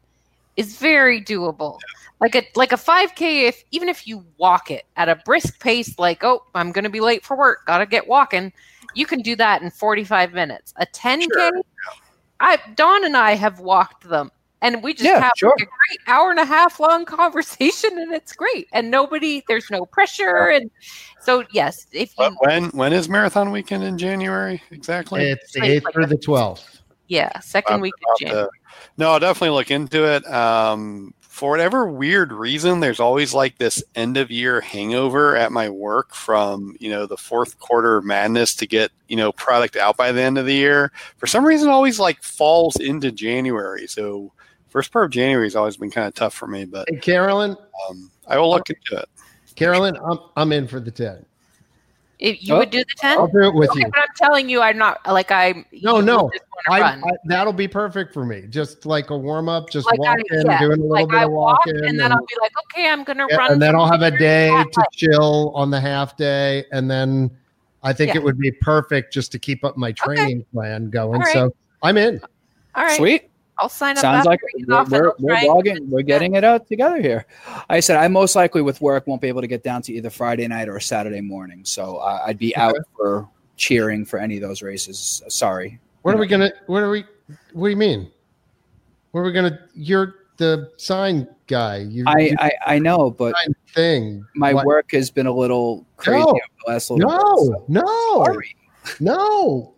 is very doable. Like a like a 5K, if even if you walk it at a brisk pace, like, oh, I'm gonna be late for work, gotta get walking, you can do that in 45 minutes. A 10K, Sure. I Dawn and I have walked them. And we just Yeah, have sure. like a great hour and a half long conversation, and it's great. And nobody, there's no pressure, and so yes, if you, But when when is marathon weekend in January exactly? It's the eighth through the twelfth. yeah, second I'm week of January. to- no, I'll definitely look into it. Um, for whatever weird reason, there's always like this end of year hangover at my work from you know the fourth quarter madness to get you know product out by the end of the year. For some reason, it always like falls into January. So first part of January has always been kind of tough for me, but Hey, Carolyn, um, I will look into it. Carolyn, I'm I'm in for the ten. If you Oh, would do the ten, I'll do it with okay, you. but I'm telling you, I'm not like I. No, no. I. I, that'll be perfect for me. Just like a warm up, just Like I- walking, yeah, doing a little like bit I of walk, walking, and then I'll be like, okay, I'm gonna yeah, run, and then I'll have a day that to way. chill on the half day, and then I think Yeah. it would be perfect just to keep up my training plan going. All right. So I'm in. All right, Sweet. I'll sign up. Sounds after like we get we're, off we're, we're try logging, we're getting it out together here. I said I most likely with work won't be able to get down to either Friday night or Saturday morning, so uh, I'd be out for cheering for any of those races. Sorry. What You are we gonna? What are we? What do you mean? What are we gonna? You're the sign guy. You, I, you I I know, but thing. my What- work has been a little crazy No. the last little bit. No, so no, sorry. no.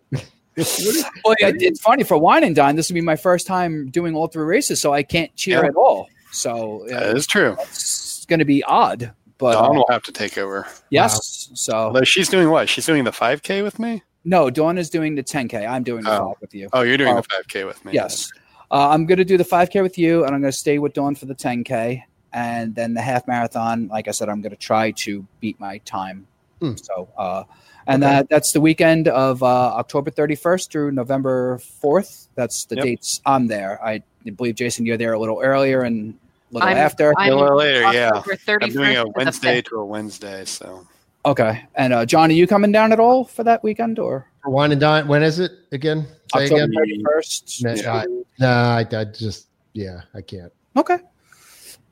What is- Well, yeah, it's funny for wine and dine. This will be my first time doing all three races, so I can't cheer Yeah. at all. So That uh, is true. it's going to be odd. But Dawn uh, will have to take over. yes, so Although she's doing what? She's doing the 5K with me. no, Dawn is doing the 10k. I'm doing the Oh. five with you. Oh, you're doing Oh. the 5K with me. Yes, uh, I'm going to do the 5k with you, and I'm going to stay with Dawn for the 10k, and then the half marathon. Like I said, I'm going to try to beat my time. Hmm. So, uh, and Okay. that that's the weekend of uh, October 31st through November 4th. That's the Yep. dates I'm there. I believe Jason, you're there a little earlier and a little I'm- after. I'm A little later, yeah. October I'm doing a Wednesday to a Wednesday, so okay, and uh, John, are you coming down at all for that weekend or For wine and dine. When is it again? Say October again. 31st? No, Yeah. I, nah, I, I just yeah, I can't. Okay,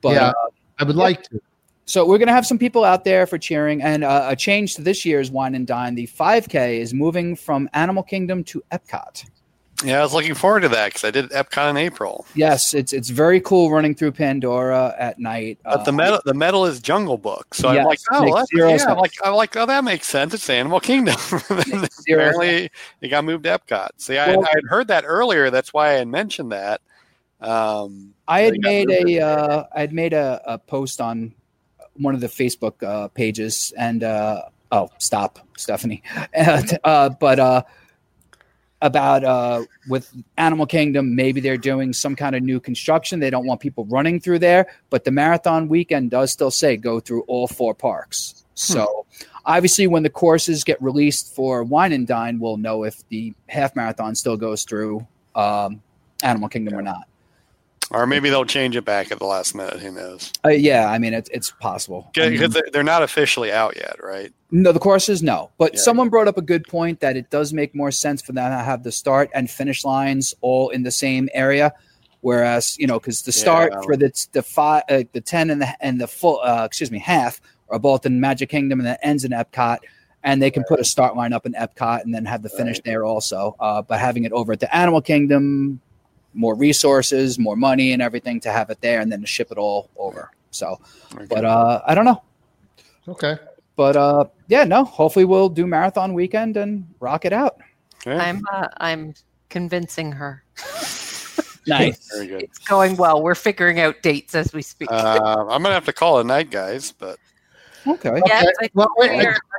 but Yeah. uh, I would Yeah. like to. So we're going to have some people out there for cheering, and uh, a change to this year's Wine and Dine. The 5K is moving from Animal Kingdom to Epcot. yeah, I was looking forward to that because I did Epcot in April. Yes, it's it's very cool running through Pandora at night. But the Uh, medal, the medal is Jungle Book, so I'm like, oh, that's, yeah, sense. I'm like, I'm like, oh, that makes sense. It's Animal Kingdom. Apparently, it got moved to Epcot. See, I, Well- I had heard that earlier. That's why I had mentioned that. Um, I had made a uh, I had made a, a post on one of the Facebook uh, pages, and uh, oh, stop, Stephanie. And, uh, but uh, about uh, with Animal Kingdom, maybe they're doing some kind of new construction. They don't want people running through there, but the marathon weekend does still say go through all four parks. So Obviously, when the courses get released for Wine and Dine, we'll know if the half marathon still goes through um, Animal Kingdom or not. Or maybe they'll change it back at the last minute. Who knows? Uh, yeah, I mean, it's it's possible. I mean, they're not officially out yet, right? No, the courses, no. But Yeah. someone brought up a good point that it does make more sense for them to have the start and finish lines all in the same area. Whereas, you know, because the start Yeah. for the the five, uh, the ten and the and the full, uh, excuse me, half are both in Magic Kingdom and the ends in Epcot, and they can put a start line up in Epcot and then have the finish Right. there also. Uh, but having it over at the Animal Kingdom, more resources, more money, and everything to have it there, and then to ship it all over. So, but uh, I don't know. Okay. But uh, yeah, no. Hopefully, we'll do marathon weekend and rock it out. Yeah, I'm uh, I'm convincing her. Nice. very good. It's going well. We're figuring out dates as we speak. Uh, I'm gonna have to call it a night, guys. But Okay. Yes, Okay. I Well, wait, I,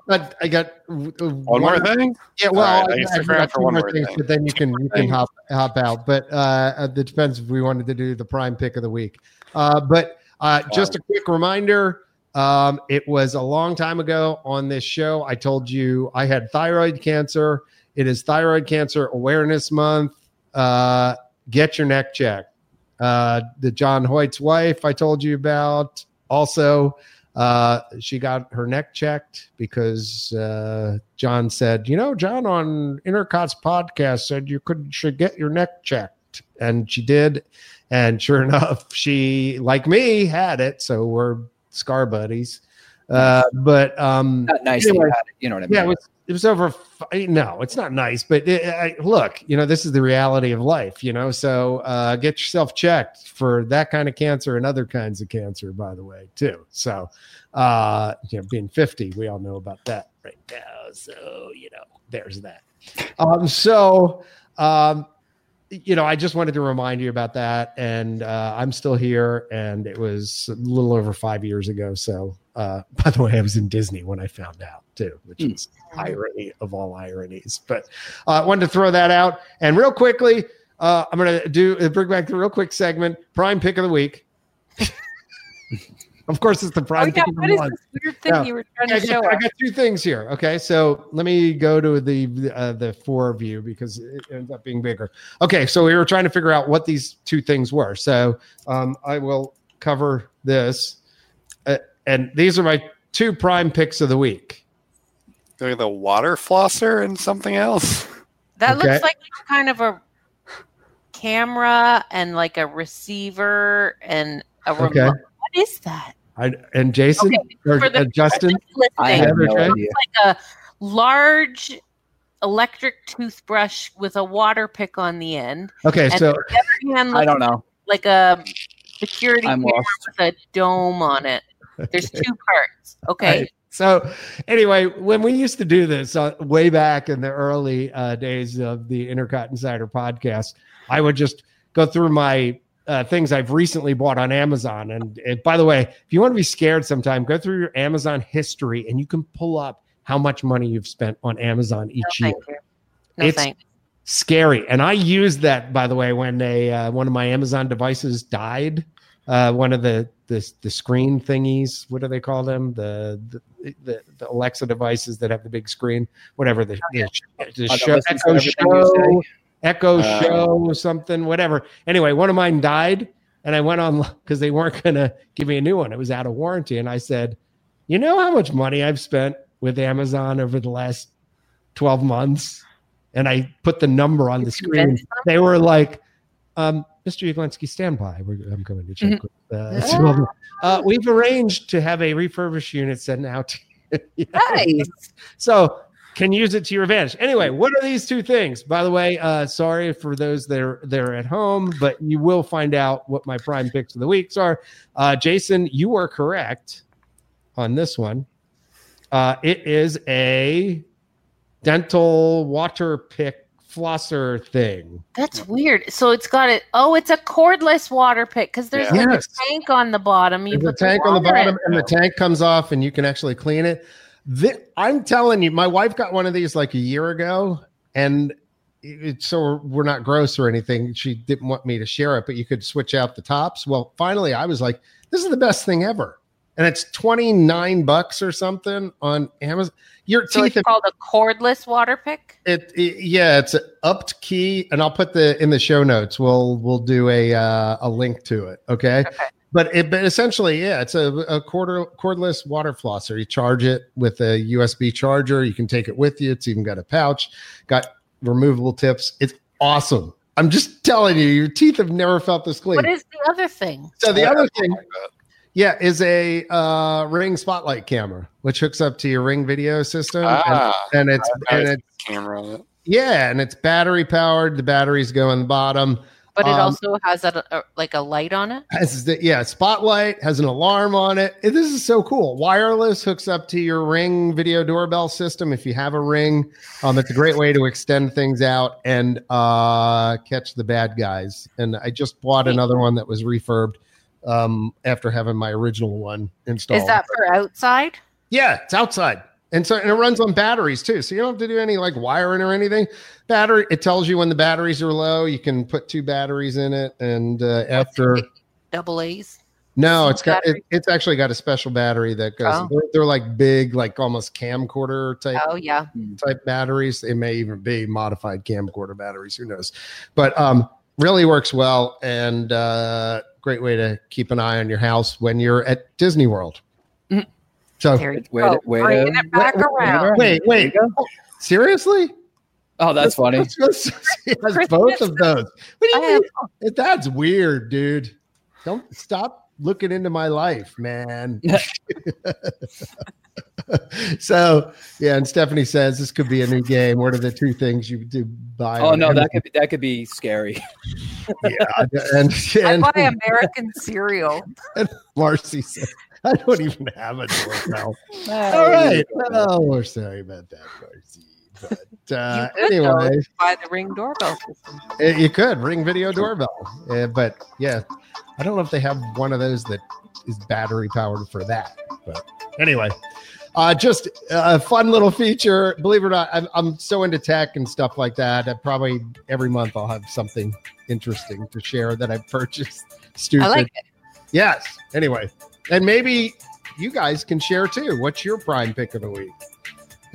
we're- I got uh, one more thing. Yeah, well, All right, I I, can I got for two one more more things, thing. but then you can you can hop hop out. But uh, it depends if we wanted to do the prime pick of the week. Uh, but uh, just a quick reminder. Um, it was a long time ago on this show. I told you I had thyroid cancer. It is Thyroid Cancer Awareness Month. Uh, get your neck checked. Uh, the John Hoyt's wife I told you about also uh, she got her neck checked because uh, John said, you know, John on Intercot's podcast said you could should get your neck checked, and she did, and sure enough, she like me had it. So we're scar buddies. Uh, but um, Not nice. Anyway. you, you know what I mean? yeah, it was it was over. No, it's not nice, but it, I, look, you know, this is the reality of life, you know. So uh, get yourself checked for that kind of cancer and other kinds of cancer, by the way, too. So, uh, you know, being fifty, we all know about that right now. So, you know, there's that. Um, so, um, you know, I just wanted to remind you about that, and uh, I'm still here, and it was a little over five years ago. So, uh, by the way, I was in Disney when I found out too, which Hmm. is irony of all ironies. But uh, I wanted to throw that out, and real quickly, uh, I'm going to do uh, bring back the real quick segment, prime pick of the week. of course, it's the Oh, prime yeah, pick of what the month. weird thing Yeah. you were trying I to show got, I got two things here. Okay, so let me go to the uh, the four of you because it ends up being bigger. Okay, so we were trying to figure out what these two things were. So um, I will cover this, uh, and these are my two prime picks of the week. They're the water flosser and something else. That Okay. looks like kind of a camera and like a receiver and a remote. Okay. What is that? I, and Jason Okay, or for the- uh, Justin. I have no idea. like a large electric toothbrush with a water pick on the end. Okay, And so the other hand I don't know. like a security I'm camera lost. with a dome on it. There's two parts. Okay. Right. So anyway, when we used to do this uh, way back in the early uh, days of the Intercot Insider podcast, I would just go through my uh, things I've recently bought on Amazon. And, and by the way, if you want to be scared sometime, go through your Amazon history and you can pull up how much money you've spent on Amazon each No, year. No, It's- thank Scary. And I used that, by the way, when a uh, one of my Amazon devices died. Uh, one of the, the the screen thingies. What do they call them? The the, the, the Alexa devices that have the big screen. Whatever the, the, the show, Echo show, Echo Uh, show, something, whatever. Anyway, one of mine died, and I went on because they weren't going to give me a new one. It was out of warranty, and I said, "You know how much money I've spent with Amazon over the last twelve months?" And I put the number on the screen. They were like, um, "Mr. Yaglinski, stand by. We're, I'm going to check." Mhm. with, uh, uh, we've arranged to have a refurbished unit sent out. Nice. So can use it to your advantage. Anyway, what are these two things? By the way, uh, sorry for those that are that are at home, but you will find out what my prime picks of the weeks are. Uh, Jason, you are correct on this one. Uh, it is a dental water pick flosser thing. That's weird. So it's got it. Oh, it's a cordless water pick because there's Yeah. like Yes. a tank on the bottom. You There's a put the tank on the water in. bottom, and the tank comes off, and you can actually clean it. Thi- I'm telling you, my wife got one of these like a year ago, and it, so we're not gross or anything. She didn't want me to share it, but you could switch out the tops. Well, finally, I was like, "This is the best thing ever." and it's twenty nine bucks or something on Amazon. Your So teeth, it's called a cordless water pick. it, it yeah, it's an upped key, and I'll put the in the show notes. We'll we'll do a uh, a link to it. Okay. Okay. But it, but essentially, yeah, it's a, a quarter cordless water flosser. You charge it with a USB charger. You can take it with you. It's even got a pouch, got removable tips. It's awesome. I'm just telling you, your teeth have never felt this clean. What is the other thing? so the other thing, Like that. Yeah, is a uh, Ring Spotlight camera, which hooks up to your Ring video system, and- Ah, and, it's I- I and it's camera yeah, and it's battery powered. The batteries go in the bottom. But it Um, also has a, a like a light on it. Has the, yeah, spotlight has an alarm on it. It- This is so cool. Wireless hooks up to your Ring video doorbell system. If you have a Ring, um, it's a great way to extend things out and uh, catch the bad guys. And I just bought another one that was refurbed um, after having my original one installed. Is that for outside? Yeah, it's outside. And so and it runs on batteries too. So you don't have to do any like wiring or anything. Battery, it tells you when the batteries are low. You can put two batteries in it. And uh, after Double A's. no, it's got it, it's actually got a special battery that goes. Oh. They're, they're like big, like almost camcorder type Oh yeah. type batteries. They may even be modified camcorder batteries. Who knows? But um, really works well and uh, great way to keep an eye on your house when you're at Disney World. Mhm. So There you Way go. to- way to- Bringing it back Wait, wait, wait, wait, seriously? Oh, that's funny. Let's go see- he has both of those. What do you mean? have- That's weird, dude. Don't stop looking into my life, man. so yeah, and Stephanie says this could be a new game. What are the two things you do buy? Oh on no, that could be, that could be scary. yeah, and, I buy American cereal. And Marcy says I don't even have a doorbell. All All right, oh, we're sorry about that, Marcy. But uh, You could, anyway, Buy the ring doorbell system. Uh, You could ring video doorbell, uh, but yeah, I don't know if they have one of those that is battery powered for that. But anyway, uh, just a fun little feature. Believe it or not, I'm, I'm so into tech and stuff like that. I probably every month I'll have something interesting to share that I've purchased. Stupid. I like it. Yes. Anyway, and maybe you guys can share too. What's your prime pick of the week?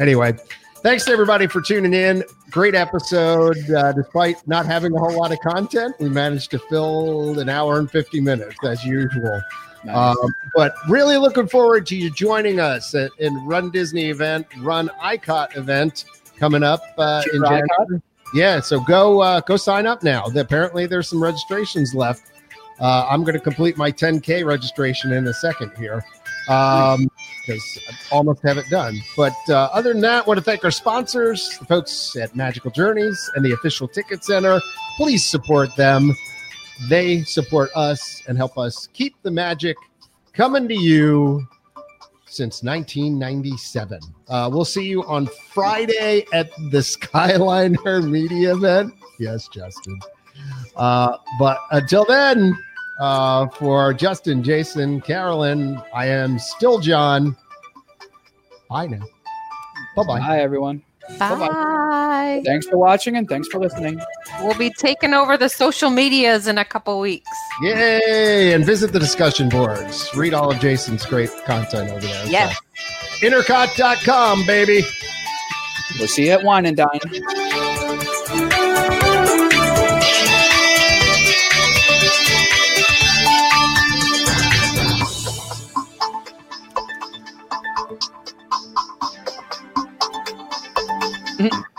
Anyway, thanks to everybody for tuning in. Great episode. Uh, despite not having a whole lot of content, we managed to fill an hour and 50 minutes as usual. Nice. Um, but really looking forward to you joining us at, in Run Disney event, Run ICOT event coming up uh, in January. Yeah, so go uh, go sign up now. Apparently, there's some registrations left. Uh, I'm going to complete my 10K registration in a second here because I almost have it done. But uh, other than that, want to thank our sponsors, the folks at Magical Journeys and the official ticket center. Please support them. They support us and help us keep the magic coming to you since 1997. Uh, we'll see you on Friday at the Skyliner Media event. Yes, Justin. Uh, but until then, uh, for Justin, Jason, Carolyn, I am still John. Bye now. Bye bye. Hi everyone. Bye. Thanks for watching and thanks for listening. We'll be taking over the social medias in a couple weeks. Yay! And visit the discussion boards. Read all of Jason's great content over there. Yes. So, intercot.com, baby. We'll see you at Wine and Dine. Mm-hmm.